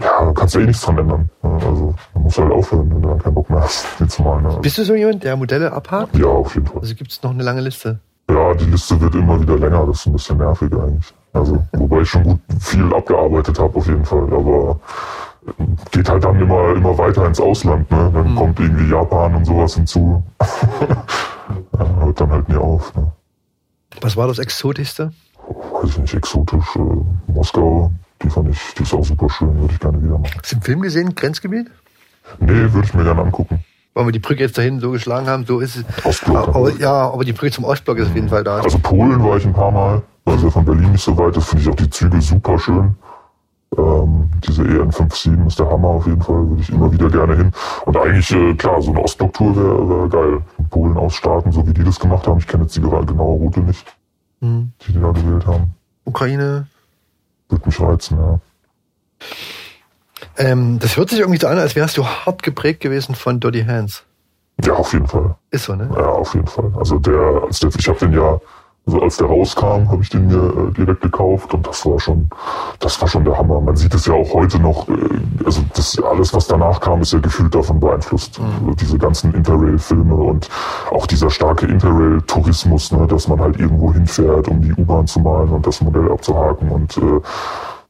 ja, kannst du eh nichts dran ändern. Also man muss halt aufhören, wenn du dann keinen Bock mehr hast, die zu malen. ne? Bist du so jemand, der Modelle abhakt? Ja, auf jeden Fall. Also gibt es noch eine lange Liste. Ja, die Liste wird immer wieder länger, das ist ein bisschen nervig eigentlich. Also, wobei ich schon gut viel abgearbeitet habe auf jeden Fall, aber äh, geht halt dann immer, immer weiter ins Ausland, ne? Dann kommt irgendwie Japan und sowas hinzu. ja, hört dann halt nie auf. Ne? Was war das Exotischste? weiß ich nicht, exotisch, äh, Moskau, die fand ich, die ist auch super schön, würde ich gerne wieder machen. Hast du im Film gesehen, Grenzgebiet? Nee, würde ich mir gerne angucken. Weil wir die Brücke jetzt dahin so geschlagen haben, so ist es. Ostblock. Aber, ja, aber die Brücke zum Ostblock ist auf jeden Fall da. Also Polen war ich ein paar Mal, weil es ja von Berlin nicht so weit ist, finde ich auch die Züge super schön. Ähm, diese EN57 ist der Hammer auf jeden Fall, würde ich immer wieder gerne hin. Und eigentlich, äh, klar, so eine Ostblock-Tour wäre wär geil. Von Polen aus starten, so wie die das gemacht haben. Ich kenne jetzt die genaue Route nicht, Hm. die die da gewählt haben. Ukraine. Würde mich reizen, ja. Ähm, das hört sich irgendwie so an, als wärst du hart geprägt gewesen von Dirty Hands. Ja, auf jeden Fall. Ist so, ne? Ja, auf jeden Fall. Also der, als der ich habe den ja, also als der rauskam, habe ich den mir äh, direkt gekauft und das war schon, das war schon der Hammer. Man sieht es ja auch heute noch, äh, also das alles, was danach kam, ist ja gefühlt davon beeinflusst. Also diese ganzen Interrail-Filme und auch dieser starke Interrail-Tourismus, ne, dass man halt irgendwo hinfährt, um die U-Bahn zu malen und das Modell abzuhaken und äh,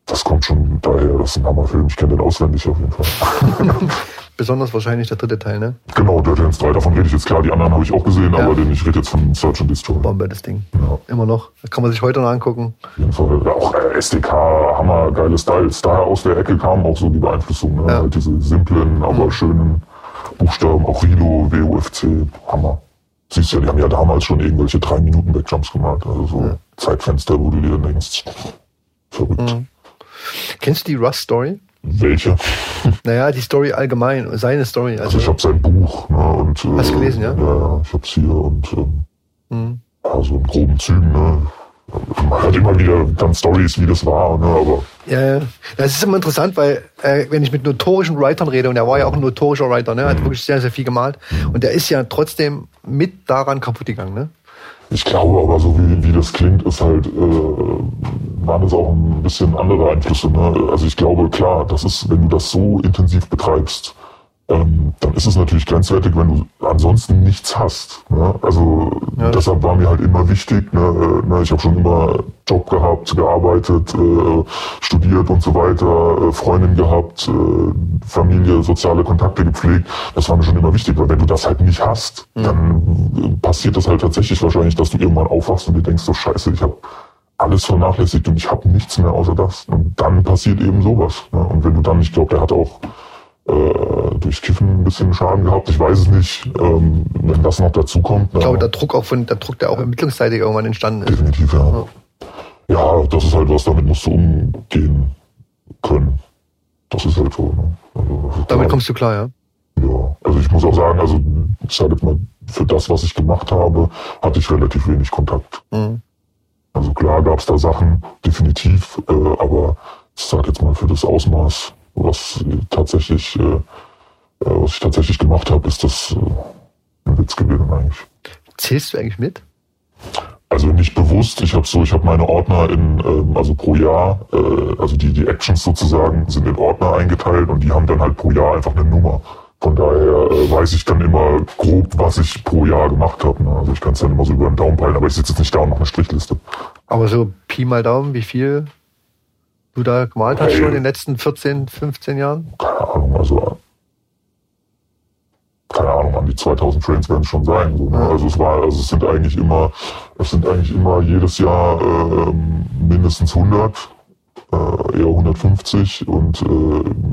das kommt schon daher, das ist ein Hammerfilm. Ich kenne den auswendig auf jeden Fall. Besonders wahrscheinlich der dritte Teil, ne? genau, Dirty Hands 3, davon rede ich jetzt klar. Die anderen habe ich auch gesehen, Ja. aber den ich rede jetzt von Search and Destroy. Bombe, das Ding. Ja. Immer noch. Das kann man sich heute noch angucken. Auf jeden Fall. Ja, auch äh, SDK, Hammer, geile Styles. Daher aus der Ecke kamen auch so die Beeinflussung. Ne? Ja. Halt diese simplen, aber schönen Buchstaben. Auch Rilo, WUFC, Hammer. Siehst ja, die haben ja damals schon irgendwelche 3 Minuten Backjumps gemacht. Also so Zeitfenster, wo du dir denkst, verrückt. Kennst du die Rust-Story? Welche? Naja, die Story allgemein, seine Story. Also Also, ich habe sein Buch. Ne? Und, äh, Hast du gelesen, ja? Ja, ja ich hab's hier und ähm, Mhm. ja, so in groben Zügen. Ne? Man hat immer wieder dann Stories, wie das war. Ne? Aber ja, ja. Das ist immer interessant, weil äh, wenn ich mit notorischen Writern rede, und er war ja auch ein notorischer Writer, ne, hat wirklich sehr, sehr viel gemalt, und der ist ja trotzdem mit daran kaputt gegangen, ne? Ich glaube aber, so wie, wie das klingt, ist halt, äh, waren es auch ein bisschen andere Einflüsse. Ne? Also ich glaube, klar, das ist, wenn du das so intensiv betreibst, ähm, dann ist es natürlich grenzwertig, wenn du ansonsten nichts hast. Ne? Also Ja. deshalb war mir halt immer wichtig, ne? äh, ne, ich habe schon immer Job gehabt, gearbeitet, äh, studiert und so weiter, äh, Freundin gehabt, äh, Familie, soziale Kontakte gepflegt. Das war mir schon immer wichtig, weil wenn du das halt nicht hast, dann äh, passiert das halt tatsächlich wahrscheinlich, dass du irgendwann aufwachst und dir denkst, so scheiße, ich habe alles vernachlässigt und ich habe nichts mehr außer das. Und dann passiert eben sowas. Ne? Und wenn du dann, ich glaube, der hat auch äh, durchs Kiffen ein bisschen Schaden gehabt, ich weiß es nicht, ähm, wenn das noch dazu kommt. Ich glaube, der Druck auch von, der Druck, der auch ermittlungsseitig irgendwann entstanden ist. Definitiv, ja. Ja, das ist halt was, damit musst du umgehen können. Das ist halt so. Ne? Also, Damit klar. kommst du klar, ja. Ja, also ich muss auch sagen, also ich sage jetzt mal, für das, was ich gemacht habe, hatte ich relativ wenig Kontakt. Mhm. Also klar gab es da Sachen, definitiv, äh, aber ich sage jetzt mal für das Ausmaß, was tatsächlich, äh, äh, was ich tatsächlich gemacht habe, ist das äh, ein Witz gewesen eigentlich. Zählst du eigentlich mit? Also nicht bewusst, ich habe so, ich habe meine Ordner in, ähm, also pro Jahr, äh, also die, die Actions sozusagen sind in Ordner eingeteilt und die haben dann halt pro Jahr einfach eine Nummer. Von daher äh, weiß ich dann immer grob, was ich pro Jahr gemacht habe. Ne? Also ich kann es dann immer so über den Daumen peilen, aber ich sitze jetzt nicht da und mache eine Strichliste. Aber so Pi mal Daumen, wie viel du da gemalt hast Hey. schon in den letzten 14, 15 Jahren? Keine Ahnung, also keine Ahnung, an die 2000 Trains werden es schon sein. So, ne? Also es war, also es sind eigentlich immer, es sind eigentlich immer jedes Jahr ähm, mindestens 100, äh, eher 150 und äh,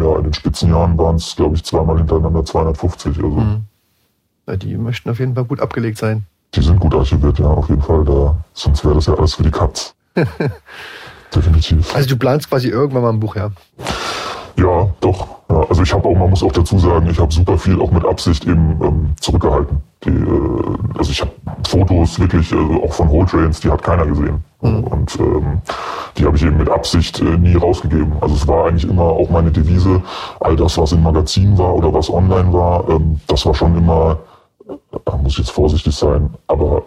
ja, in den Spitzenjahren waren es, glaube ich, zweimal hintereinander 250. Also Ja, die möchten auf jeden Fall gut abgelegt sein. die sind gut archiviert, ja, auf jeden Fall. Da, sonst wäre das ja alles für die Katz. Definitiv. Also du planst quasi irgendwann mal ein Buch, ja. Ja, doch. Ja, also ich habe auch, man muss auch dazu sagen, ich habe super viel auch mit Absicht eben ähm, zurückgehalten. Die, äh, also ich habe Fotos wirklich, also auch von Whole Trains, die hat keiner gesehen. Und ähm, die habe ich eben mit Absicht äh, nie rausgegeben. Also es war eigentlich immer auch meine Devise, all das, was im Magazin war oder was online war, ähm, das war schon immer, äh, da muss ich jetzt vorsichtig sein, aber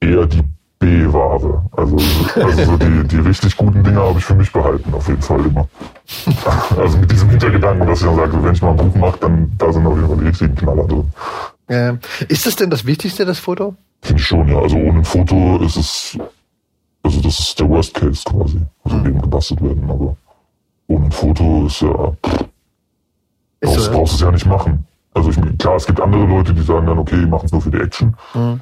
eher die B-Ware. Also, also so die, die richtig guten Dinge habe ich für mich behalten, auf jeden Fall immer. Also mit diesem Hintergedanken, dass ich dann sage, wenn ich mal ein Buch mache, dann da sind auf jeden Fall die richtigen Knaller drin. Ähm, ist das denn das Wichtigste, das Foto? Finde ich schon, ja. Also ohne ein Foto ist es, also das ist der Worst Case quasi. Also eben gebastelt werden, aber ohne ein Foto ist ja, Ist brauchst, so, brauchst es ja nicht machen. Also ich, klar, es gibt andere Leute, die sagen dann, okay, machen es nur für die Action. Mhm.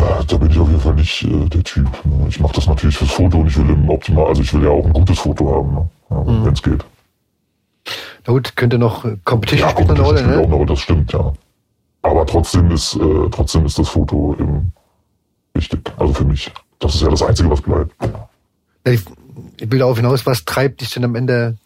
Äh, da bin ich auf jeden Fall nicht äh, der Typ. Ne? Ich mache das natürlich fürs Foto und ich will im Optimal, also ich will ja auch ein gutes Foto haben, ne? ja, Mhm. wenn es geht. Na gut, könnte noch äh, Competition Ja, spielt noch eine Rolle, spielt auch ne? eine Rolle, das stimmt, ja. Aber trotzdem ist, äh, trotzdem ist das Foto eben wichtig. Also für mich. Das ist ja das Einzige, was bleibt. Ja, ich, ich will darauf hinaus, was treibt dich denn am Ende?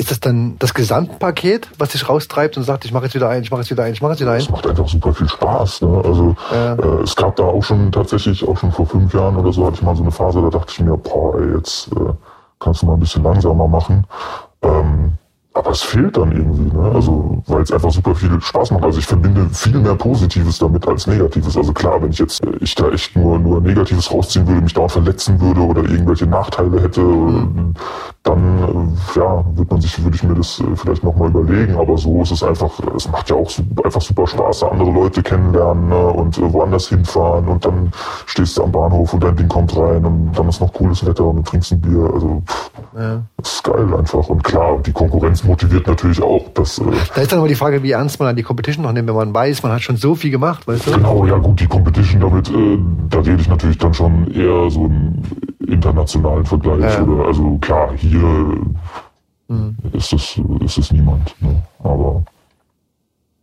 Ist das dann das Gesamtpaket, was dich raustreibt und sagt, ich mache jetzt wieder ein, ich mache jetzt wieder ein, ich mache jetzt wieder ein? Es macht einfach super viel Spaß. Ne? Also Ja. äh, es gab da auch schon tatsächlich, auch schon vor fünf Jahren oder so, hatte ich mal so eine Phase, da dachte ich mir, boah, ey, jetzt äh, kannst du mal ein bisschen langsamer machen. Ähm, aber es fehlt dann irgendwie, ne? Also, weil es einfach super viel Spaß macht. Also ich verbinde viel mehr Positives damit als Negatives. Also klar, wenn ich jetzt äh, ich da echt nur nur Negatives rausziehen würde, mich dauernd verletzen würde oder irgendwelche Nachteile hätte, äh, dann äh, ja, würde man sich, würde ich mir das vielleicht nochmal überlegen. Aber so ist es einfach, es macht ja auch einfach super Spaß, da andere Leute kennenlernen ne? und woanders hinfahren und dann stehst du am Bahnhof und dein Ding kommt rein und dann ist noch cooles Wetter und du trinkst ein Bier. Also pff, Ja. das ist geil einfach. Und klar, die Konkurrenz motiviert natürlich auch. Das, äh, Da ist dann aber die Frage, wie ernst man an die Competition noch nimmt, wenn man weiß, man hat schon so viel gemacht, weißt du? genau, ja gut, die Competition damit, äh, da rede ich natürlich dann schon eher so einen internationalen Vergleich. Ja. Oder, also klar, hier ist es ist es niemand. Ne? Aber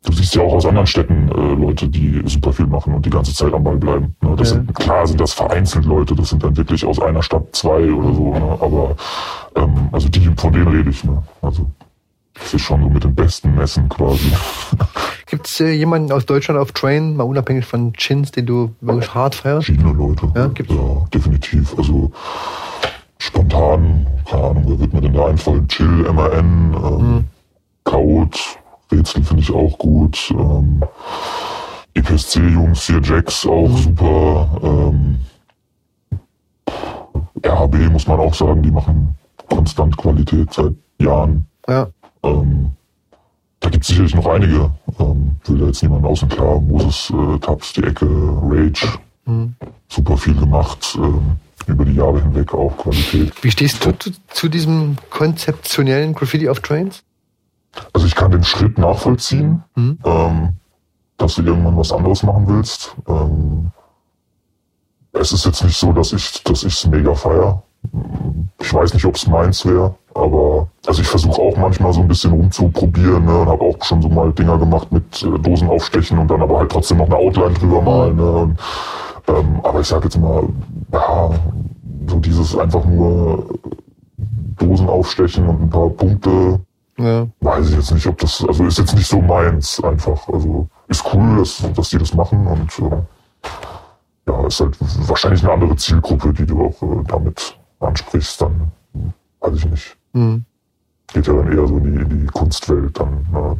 du siehst ja auch aus anderen Städten äh, Leute, die super viel machen und die ganze Zeit am Ball bleiben. Ne? Das Ja. sind, klar sind das vereinzelt Leute, das sind dann wirklich aus einer Stadt zwei oder so. Ne? Aber ähm, also die, von denen rede ich. Ne? Also das ist schon so mit den besten Messen quasi. Gibt es äh, jemanden aus Deutschland auf Train, mal unabhängig von Chins, den du wirklich hart feierst? verschiedene Leute. Ja, gibt's. ja, definitiv. Also spontan, keine Ahnung, wer wird mir denn da einfallen? Chill, MAN, ähm, Chaot, Rätsel finde ich auch gut. Ähm, EPSC-Jungs hier, Jax auch super. Ähm, RHB muss man auch sagen, die machen konstant Qualität seit Jahren. Ja. Ähm, da gibt es sicherlich noch einige. Ähm, will da jetzt niemand außen klar. Moses, äh, Taps, die Ecke, Rage. Super viel gemacht. Ähm, über die Jahre hinweg auch Qualität. Wie stehst du zu, zu diesem konzeptionellen Graffiti auf Trains? Also ich kann den Schritt nachvollziehen, ähm, dass du irgendwann was anderes machen willst. Ähm, es ist jetzt nicht so, dass ich dass mega feier. Ich weiß nicht, ob es meins wäre, aber also ich versuche auch manchmal so ein bisschen rumzuprobieren ne, und habe auch schon so mal Dinger gemacht mit äh, Dosen aufstechen und dann aber halt trotzdem noch eine Outline drüber malen. Ne, und, ähm, aber ich sage jetzt mal, ja, so dieses einfach nur Dosen aufstechen und ein paar Punkte Ja. weiß ich jetzt nicht, ob das, also ist jetzt nicht so meins einfach. Also ist cool, dass, dass die das machen und äh, ja, ist halt wahrscheinlich eine andere Zielgruppe, die du auch äh, damit ansprichst, dann hm, weiß ich nicht. Hm. Geht ja dann eher so in die, in die Kunstwelt dann, ne?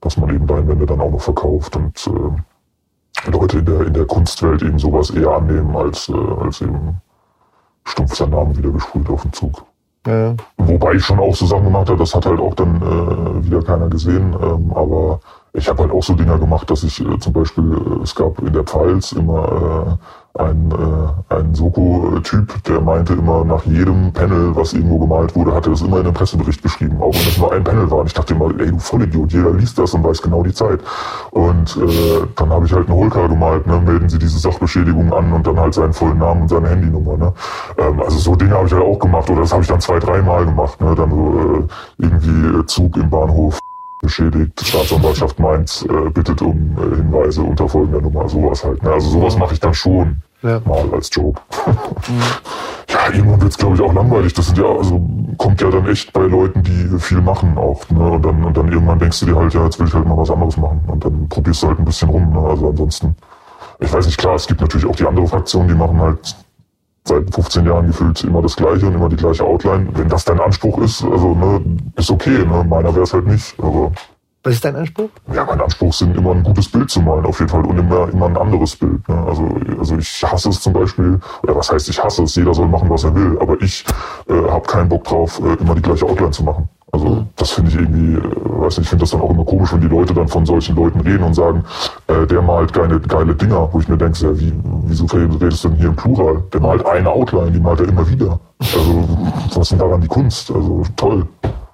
dass man eben Leinwände dann auch noch verkauft und äh, Leute in der, in der Kunstwelt eben sowas eher annehmen als, äh, als eben stumpf sein Name wieder gesprüht auf den Zug. Ja. Wobei ich schon auch so Sachen gemacht habe, das hat halt auch dann äh, wieder keiner gesehen. Ähm, aber ich habe halt auch so Dinger gemacht, dass ich äh, zum Beispiel, äh, es gab in der Pfalz immer äh, einen, äh, einen Soko-Typ, der meinte immer nach jedem Panel, was irgendwo gemalt wurde, hat er das immer in einem Pressebericht geschrieben, auch wenn es nur ein Panel war. Und ich dachte immer, ey du Vollidiot, jeder liest das und weiß genau die Zeit. Und äh, dann habe ich halt eine Holka gemalt, ne, melden Sie diese Sachbeschädigung an und dann halt seinen vollen Namen und seine Handynummer. Ne? Ähm, also so Dinge habe ich halt auch gemacht oder das habe ich dann zwei, dreimal gemacht. Ne? Dann so äh, irgendwie äh, Zug im Bahnhof beschädigt, Staatsanwaltschaft Mainz äh, bittet um äh, Hinweise unter folgender Nummer, sowas halt. Ne? Also sowas mache ich dann schon Ja. mal als Joke. Ja, irgendwann wird's glaube ich, auch langweilig. Das sind ja, also kommt ja dann echt bei Leuten, die viel machen auch. Ne? Und, dann, und dann irgendwann denkst du dir halt, ja, jetzt will ich halt mal was anderes machen. Und dann probierst du halt ein bisschen rum. Ne? Also ansonsten, ich weiß nicht, klar, es gibt natürlich auch die andere Fraktion, die machen halt seit 15 Jahren gefühlt immer das Gleiche und immer die gleiche Outline. Wenn das dein Anspruch ist, also ne, ist okay. Ne? Meiner wäre es halt nicht. Aber Was ist dein Anspruch? ja, mein Anspruch sind immer ein gutes Bild zu malen, auf jeden Fall. Und immer, immer ein anderes Bild. Ne? Also, also ich hasse es zum Beispiel, oder was heißt ich hasse es, jeder soll machen, was er will, aber ich äh, habe keinen Bock drauf, äh, immer die gleiche Outline zu machen. Also das finde ich irgendwie, äh, weiß nicht, ich finde das dann auch immer komisch, wenn die Leute dann von solchen Leuten reden und sagen, äh, der malt geile, geile Dinger, wo ich mir denke, ja, wie, wieso redest du denn hier im Plural? Der malt eine Outline, die malt er immer wieder. Also was ist denn daran die Kunst? Also toll.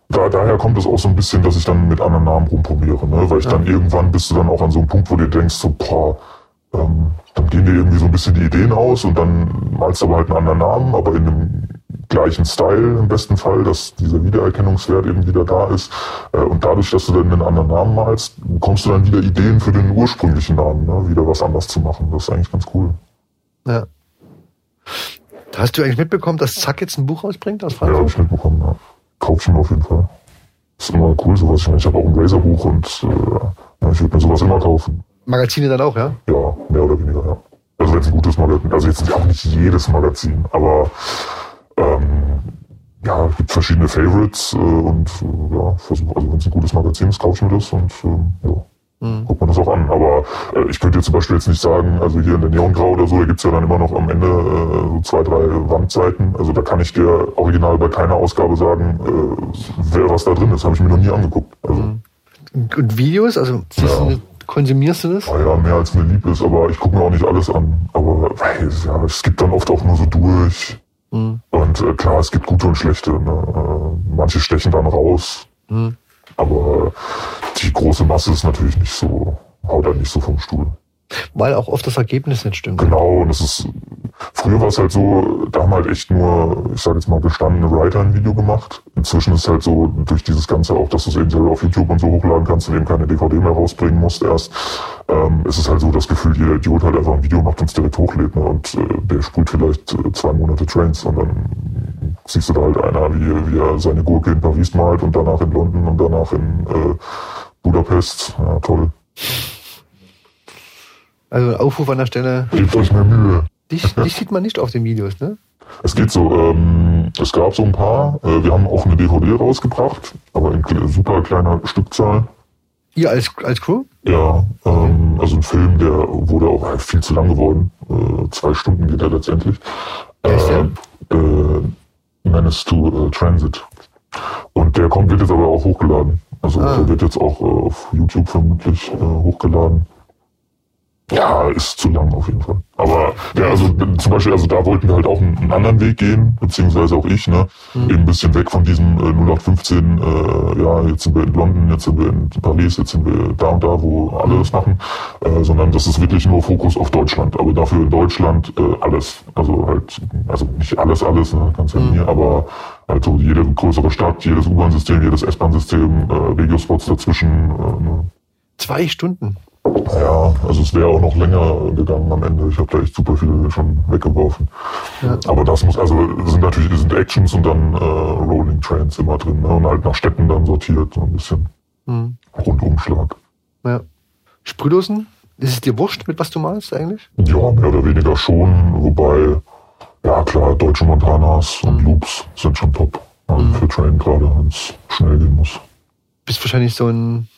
Da, daher kommt es auch so ein bisschen, dass ich dann mit anderen Namen rumprobiere, ne? weil ich dann irgendwann bist du dann auch an so einem Punkt, wo du denkst, so, boah, ähm, dann gehen dir irgendwie so ein bisschen die Ideen aus und dann malst du aber halt einen anderen Namen, aber in dem gleichen Style im besten Fall, dass dieser Wiedererkennungswert eben wieder da ist. Äh, und dadurch, dass du dann einen anderen Namen malst, bekommst du dann wieder Ideen für den ursprünglichen Namen, ne? wieder was anders zu machen. Das ist eigentlich ganz cool. Ja. Hast du eigentlich mitbekommen, dass Zack jetzt ein Buch rausbringt aus Ja, habe ich mitbekommen. Ja. Kauf ich mir auf jeden Fall. Ist immer cool sowas. Ich, meine, ich habe auch ein Razer-Buch und äh, ich würde mir sowas immer kaufen. Magazine dann auch, ja? Ja, mehr oder weniger, ja. Also wenn es ein gutes Magazin, also jetzt auch nicht jedes Magazin, aber ähm, ja, es gibt verschiedene Favorites äh, und äh, ja, versuch, also wenn es ein gutes Magazin ist, kaufe ich mir das und ähm, ja, guckt man das auch an. Aber äh, ich könnte jetzt zum Beispiel jetzt nicht sagen, also hier in der Neongrau oder so, da gibt's ja dann immer noch am Ende äh, so zwei, drei Wandseiten. Also da kann ich dir original bei keiner Ausgabe sagen, äh, wer was da drin ist, habe ich mir noch nie angeguckt. Also Und, und Videos, also Ja. konsumierst du das? Ah ja, mehr als mir lieb ist, aber ich gucke mir auch nicht alles an. Aber weil, ja, es gibt dann oft auch nur so durch. Mhm. Und äh, klar, es gibt gute und schlechte. Ne? Äh, manche stechen dann raus. Mhm. Aber die große Masse ist natürlich nicht so, haut dann nicht so vom Stuhl. Weil auch oft das Ergebnis nicht stimmt. Genau, und es ist, früher war es halt so, da haben halt echt nur, ich sage jetzt mal, gestandene Writer ein Video gemacht. Inzwischen ist halt so, durch dieses Ganze auch, dass du es eben selber auf YouTube und so hochladen kannst und eben keine DVD mehr rausbringen musst erst, ähm, ist es halt so das Gefühl, jeder Idiot halt einfach ein Video macht und es direkt hochlädt, ne? und äh, der sprüht vielleicht äh, zwei Monate Trains und dann siehst du da halt einer, wie, wie er seine Gurke in Paris malt und danach in London und danach in äh, Budapest. Ja, toll. Also Aufruf an der Stelle. Gebt euch mehr Mühe. Dich, dich sieht man nicht auf den Videos, ne? Es geht so, ähm, es gab so ein paar, äh, wir haben auch eine DVD rausgebracht, aber in super kleiner Stückzahl. Ihr als, als Crew? Ja, ähm, also ein Film, der wurde auch halt viel zu lang geworden. Äh, zwei Stunden geht er letztendlich. der? Äh, Menace to äh, Transit. Und der kommt, wird jetzt aber auch hochgeladen. Also Ah. der wird jetzt auch äh, auf YouTube vermutlich äh, hochgeladen. Ja, ist zu lang auf jeden Fall. Aber ja, also zum Beispiel, also da wollten wir halt auch einen, einen anderen Weg gehen, beziehungsweise auch ich, ne? Eben ein bisschen weg von diesem äh, 0815, äh, ja, jetzt sind wir in London, jetzt sind wir in Paris, jetzt sind wir da und da, wo alle das machen, äh, sondern das ist wirklich nur Fokus auf Deutschland. Aber dafür in Deutschland äh, alles. Also halt, also nicht alles, alles, ne? ganz ja nie, aber halt so jede größere Stadt, jedes U-Bahn-System, jedes S-Bahn-System, äh, Regiospots dazwischen, äh, ne? Zwei Stunden. Ja, also es wäre auch noch länger gegangen am Ende. Ich habe da echt super viele schon weggeworfen. Aber das muss, also sind natürlich sind Actions und dann äh, Rolling Trains immer drin ne? und halt nach Städten dann sortiert, so ein bisschen Hm. Rundumschlag. Ja. Sprühdosen? Ist es dir wurscht, mit was du malst eigentlich? Ja, mehr oder weniger schon, wobei, ja klar, deutsche Montanas und Loops sind schon top. Also für Train gerade, wenn es schnell gehen muss. Bist wahrscheinlich so ein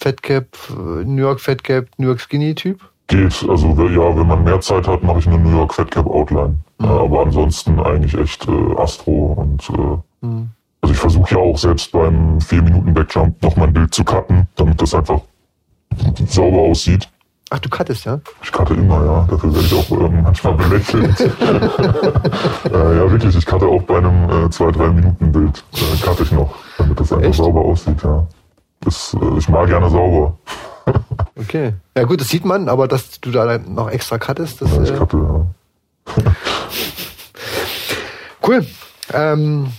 Fatcap, äh, New York Fatcap, New York Skinny Typ. Geht, also ja, wenn man mehr Zeit hat, mache ich eine New York Fat Cap Outline. Äh, aber ansonsten eigentlich echt äh, Astro und äh, also ich versuche ja auch selbst beim 4 Minuten Backjump noch mein Bild zu cutten, damit das einfach sauber aussieht. Ach, du cuttest, ja? Ich cutte immer, ja. Dafür werde ich auch ähm, manchmal belächelt. äh, ja, wirklich, ich cutte auch bei einem äh, 2-3 Minuten Bild. Äh, cutte ich noch, damit das einfach Echt? sauber aussieht, ja. Das, äh, ich mag gerne sauber. Okay. Ja gut, das sieht man, aber dass du da noch extra cuttest, das Ja, ich äh, cutte, ja. cool. Ähm,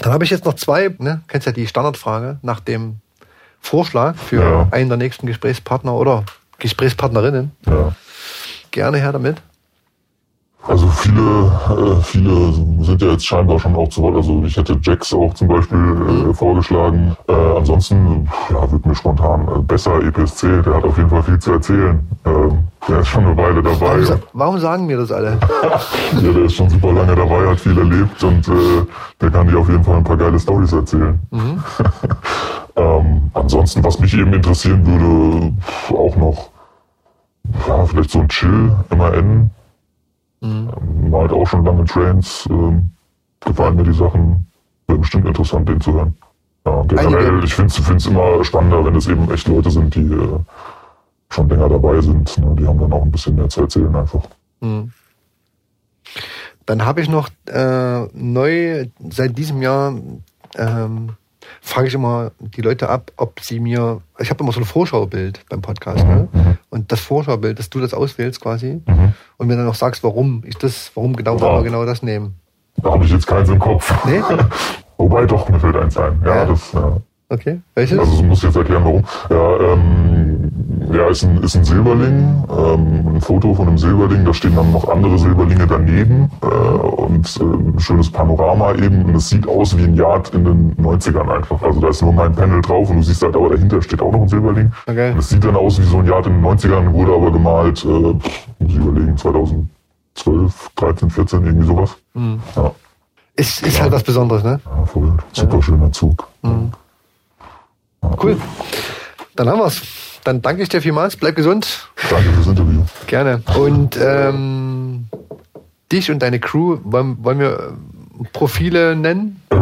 dann habe ich jetzt noch zwei, ne? Kennst ja die Standardfrage nach dem Vorschlag für Ja. einen der nächsten Gesprächspartner oder Gesprächspartnerinnen. ja. Gerne her damit. Also viele, äh, viele sind ja jetzt scheinbar schon auch zu Wort. Also ich hätte Jax auch zum Beispiel Mhm. äh, vorgeschlagen. Äh, ansonsten, ja, wird mir spontan äh, besser EPSC. Der hat auf jeden Fall viel zu erzählen. Ähm, der ist schon eine Weile dabei. Warum, warum sagen mir das alle? Ja, der ist schon super lange dabei, hat viel erlebt und äh, der kann dir auf jeden Fall ein paar geile Stories erzählen. ähm, ansonsten, was mich eben interessieren würde, auch noch, ja, vielleicht so ein Chill, MAN. Ähm, war halt auch schon lange Trains, ähm, gefallen mir die Sachen, wäre bestimmt interessant, den zu hören. Ja, generell, ich finde es immer spannender, wenn es eben echt Leute sind, die äh, schon länger dabei sind. Ne? Die haben dann auch ein bisschen mehr zu erzählen einfach. Dann habe ich noch äh, neu seit diesem Jahr ähm, frage ich immer die Leute ab, ob sie mir. Ich habe immer so ein Vorschaubild beim Podcast, ne? Und das Vorschaubild, dass du das auswählst quasi und mir dann noch sagst, warum ich das, warum genau, Ja. warum wir genau das nehmen. Da habe ich jetzt keins im Kopf. Nee? Wobei doch, mir fällt eins ein. Ja, Ja. das, ja. Okay. Welches? Also du musst jetzt erklären, warum. Ja, ähm, ja ist, ein, ist ein Silberling, ähm, ein Foto von einem Silberling, da stehen dann noch andere Silberlinge daneben äh, und äh, ein schönes Panorama eben. Und es sieht aus wie ein Yard in den 90ern einfach. Also da ist nur mein Panel drauf und du siehst halt, aber dahinter steht auch noch ein Silberling. Okay. Und es sieht dann aus wie so ein Yard in den 90ern, wurde aber gemalt, äh, muss ich überlegen, 2012, 13, 14, irgendwie sowas. Ja. ist, ist halt was Besonderes, ne? Ja, voll. Super schöner Zug. Cool. Dann haben wir's. Dann danke ich dir vielmals. Bleib gesund. Danke fürs Interview. Gerne. Und ähm, dich und deine Crew, wollen, wollen wir äh, Profile nennen? Äh,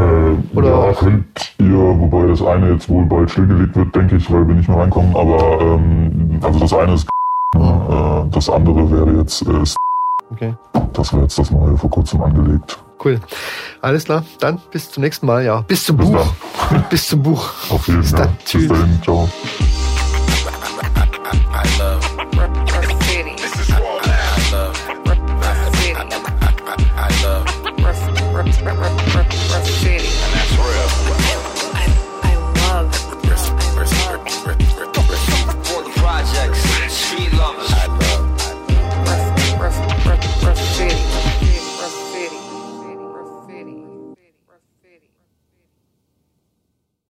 Oder ja, könnt ihr, wobei das eine jetzt wohl bald stillgelegt wird, denke ich, weil wir nicht mehr reinkommen, aber ähm, also das eine ist ne, äh, das andere wäre jetzt äh, Okay. das wäre jetzt das neue vor kurzem angelegt. Cool. Alles klar. Dann bis zum nächsten Mal. Ja. Bis zum Bis Buch. bis zum Buch. Auf jeden Bis Fall. Bis Tschüss. dahin, ciao. I, love Rough City. This is Wall. I, love Rough City. I, I, I love Rough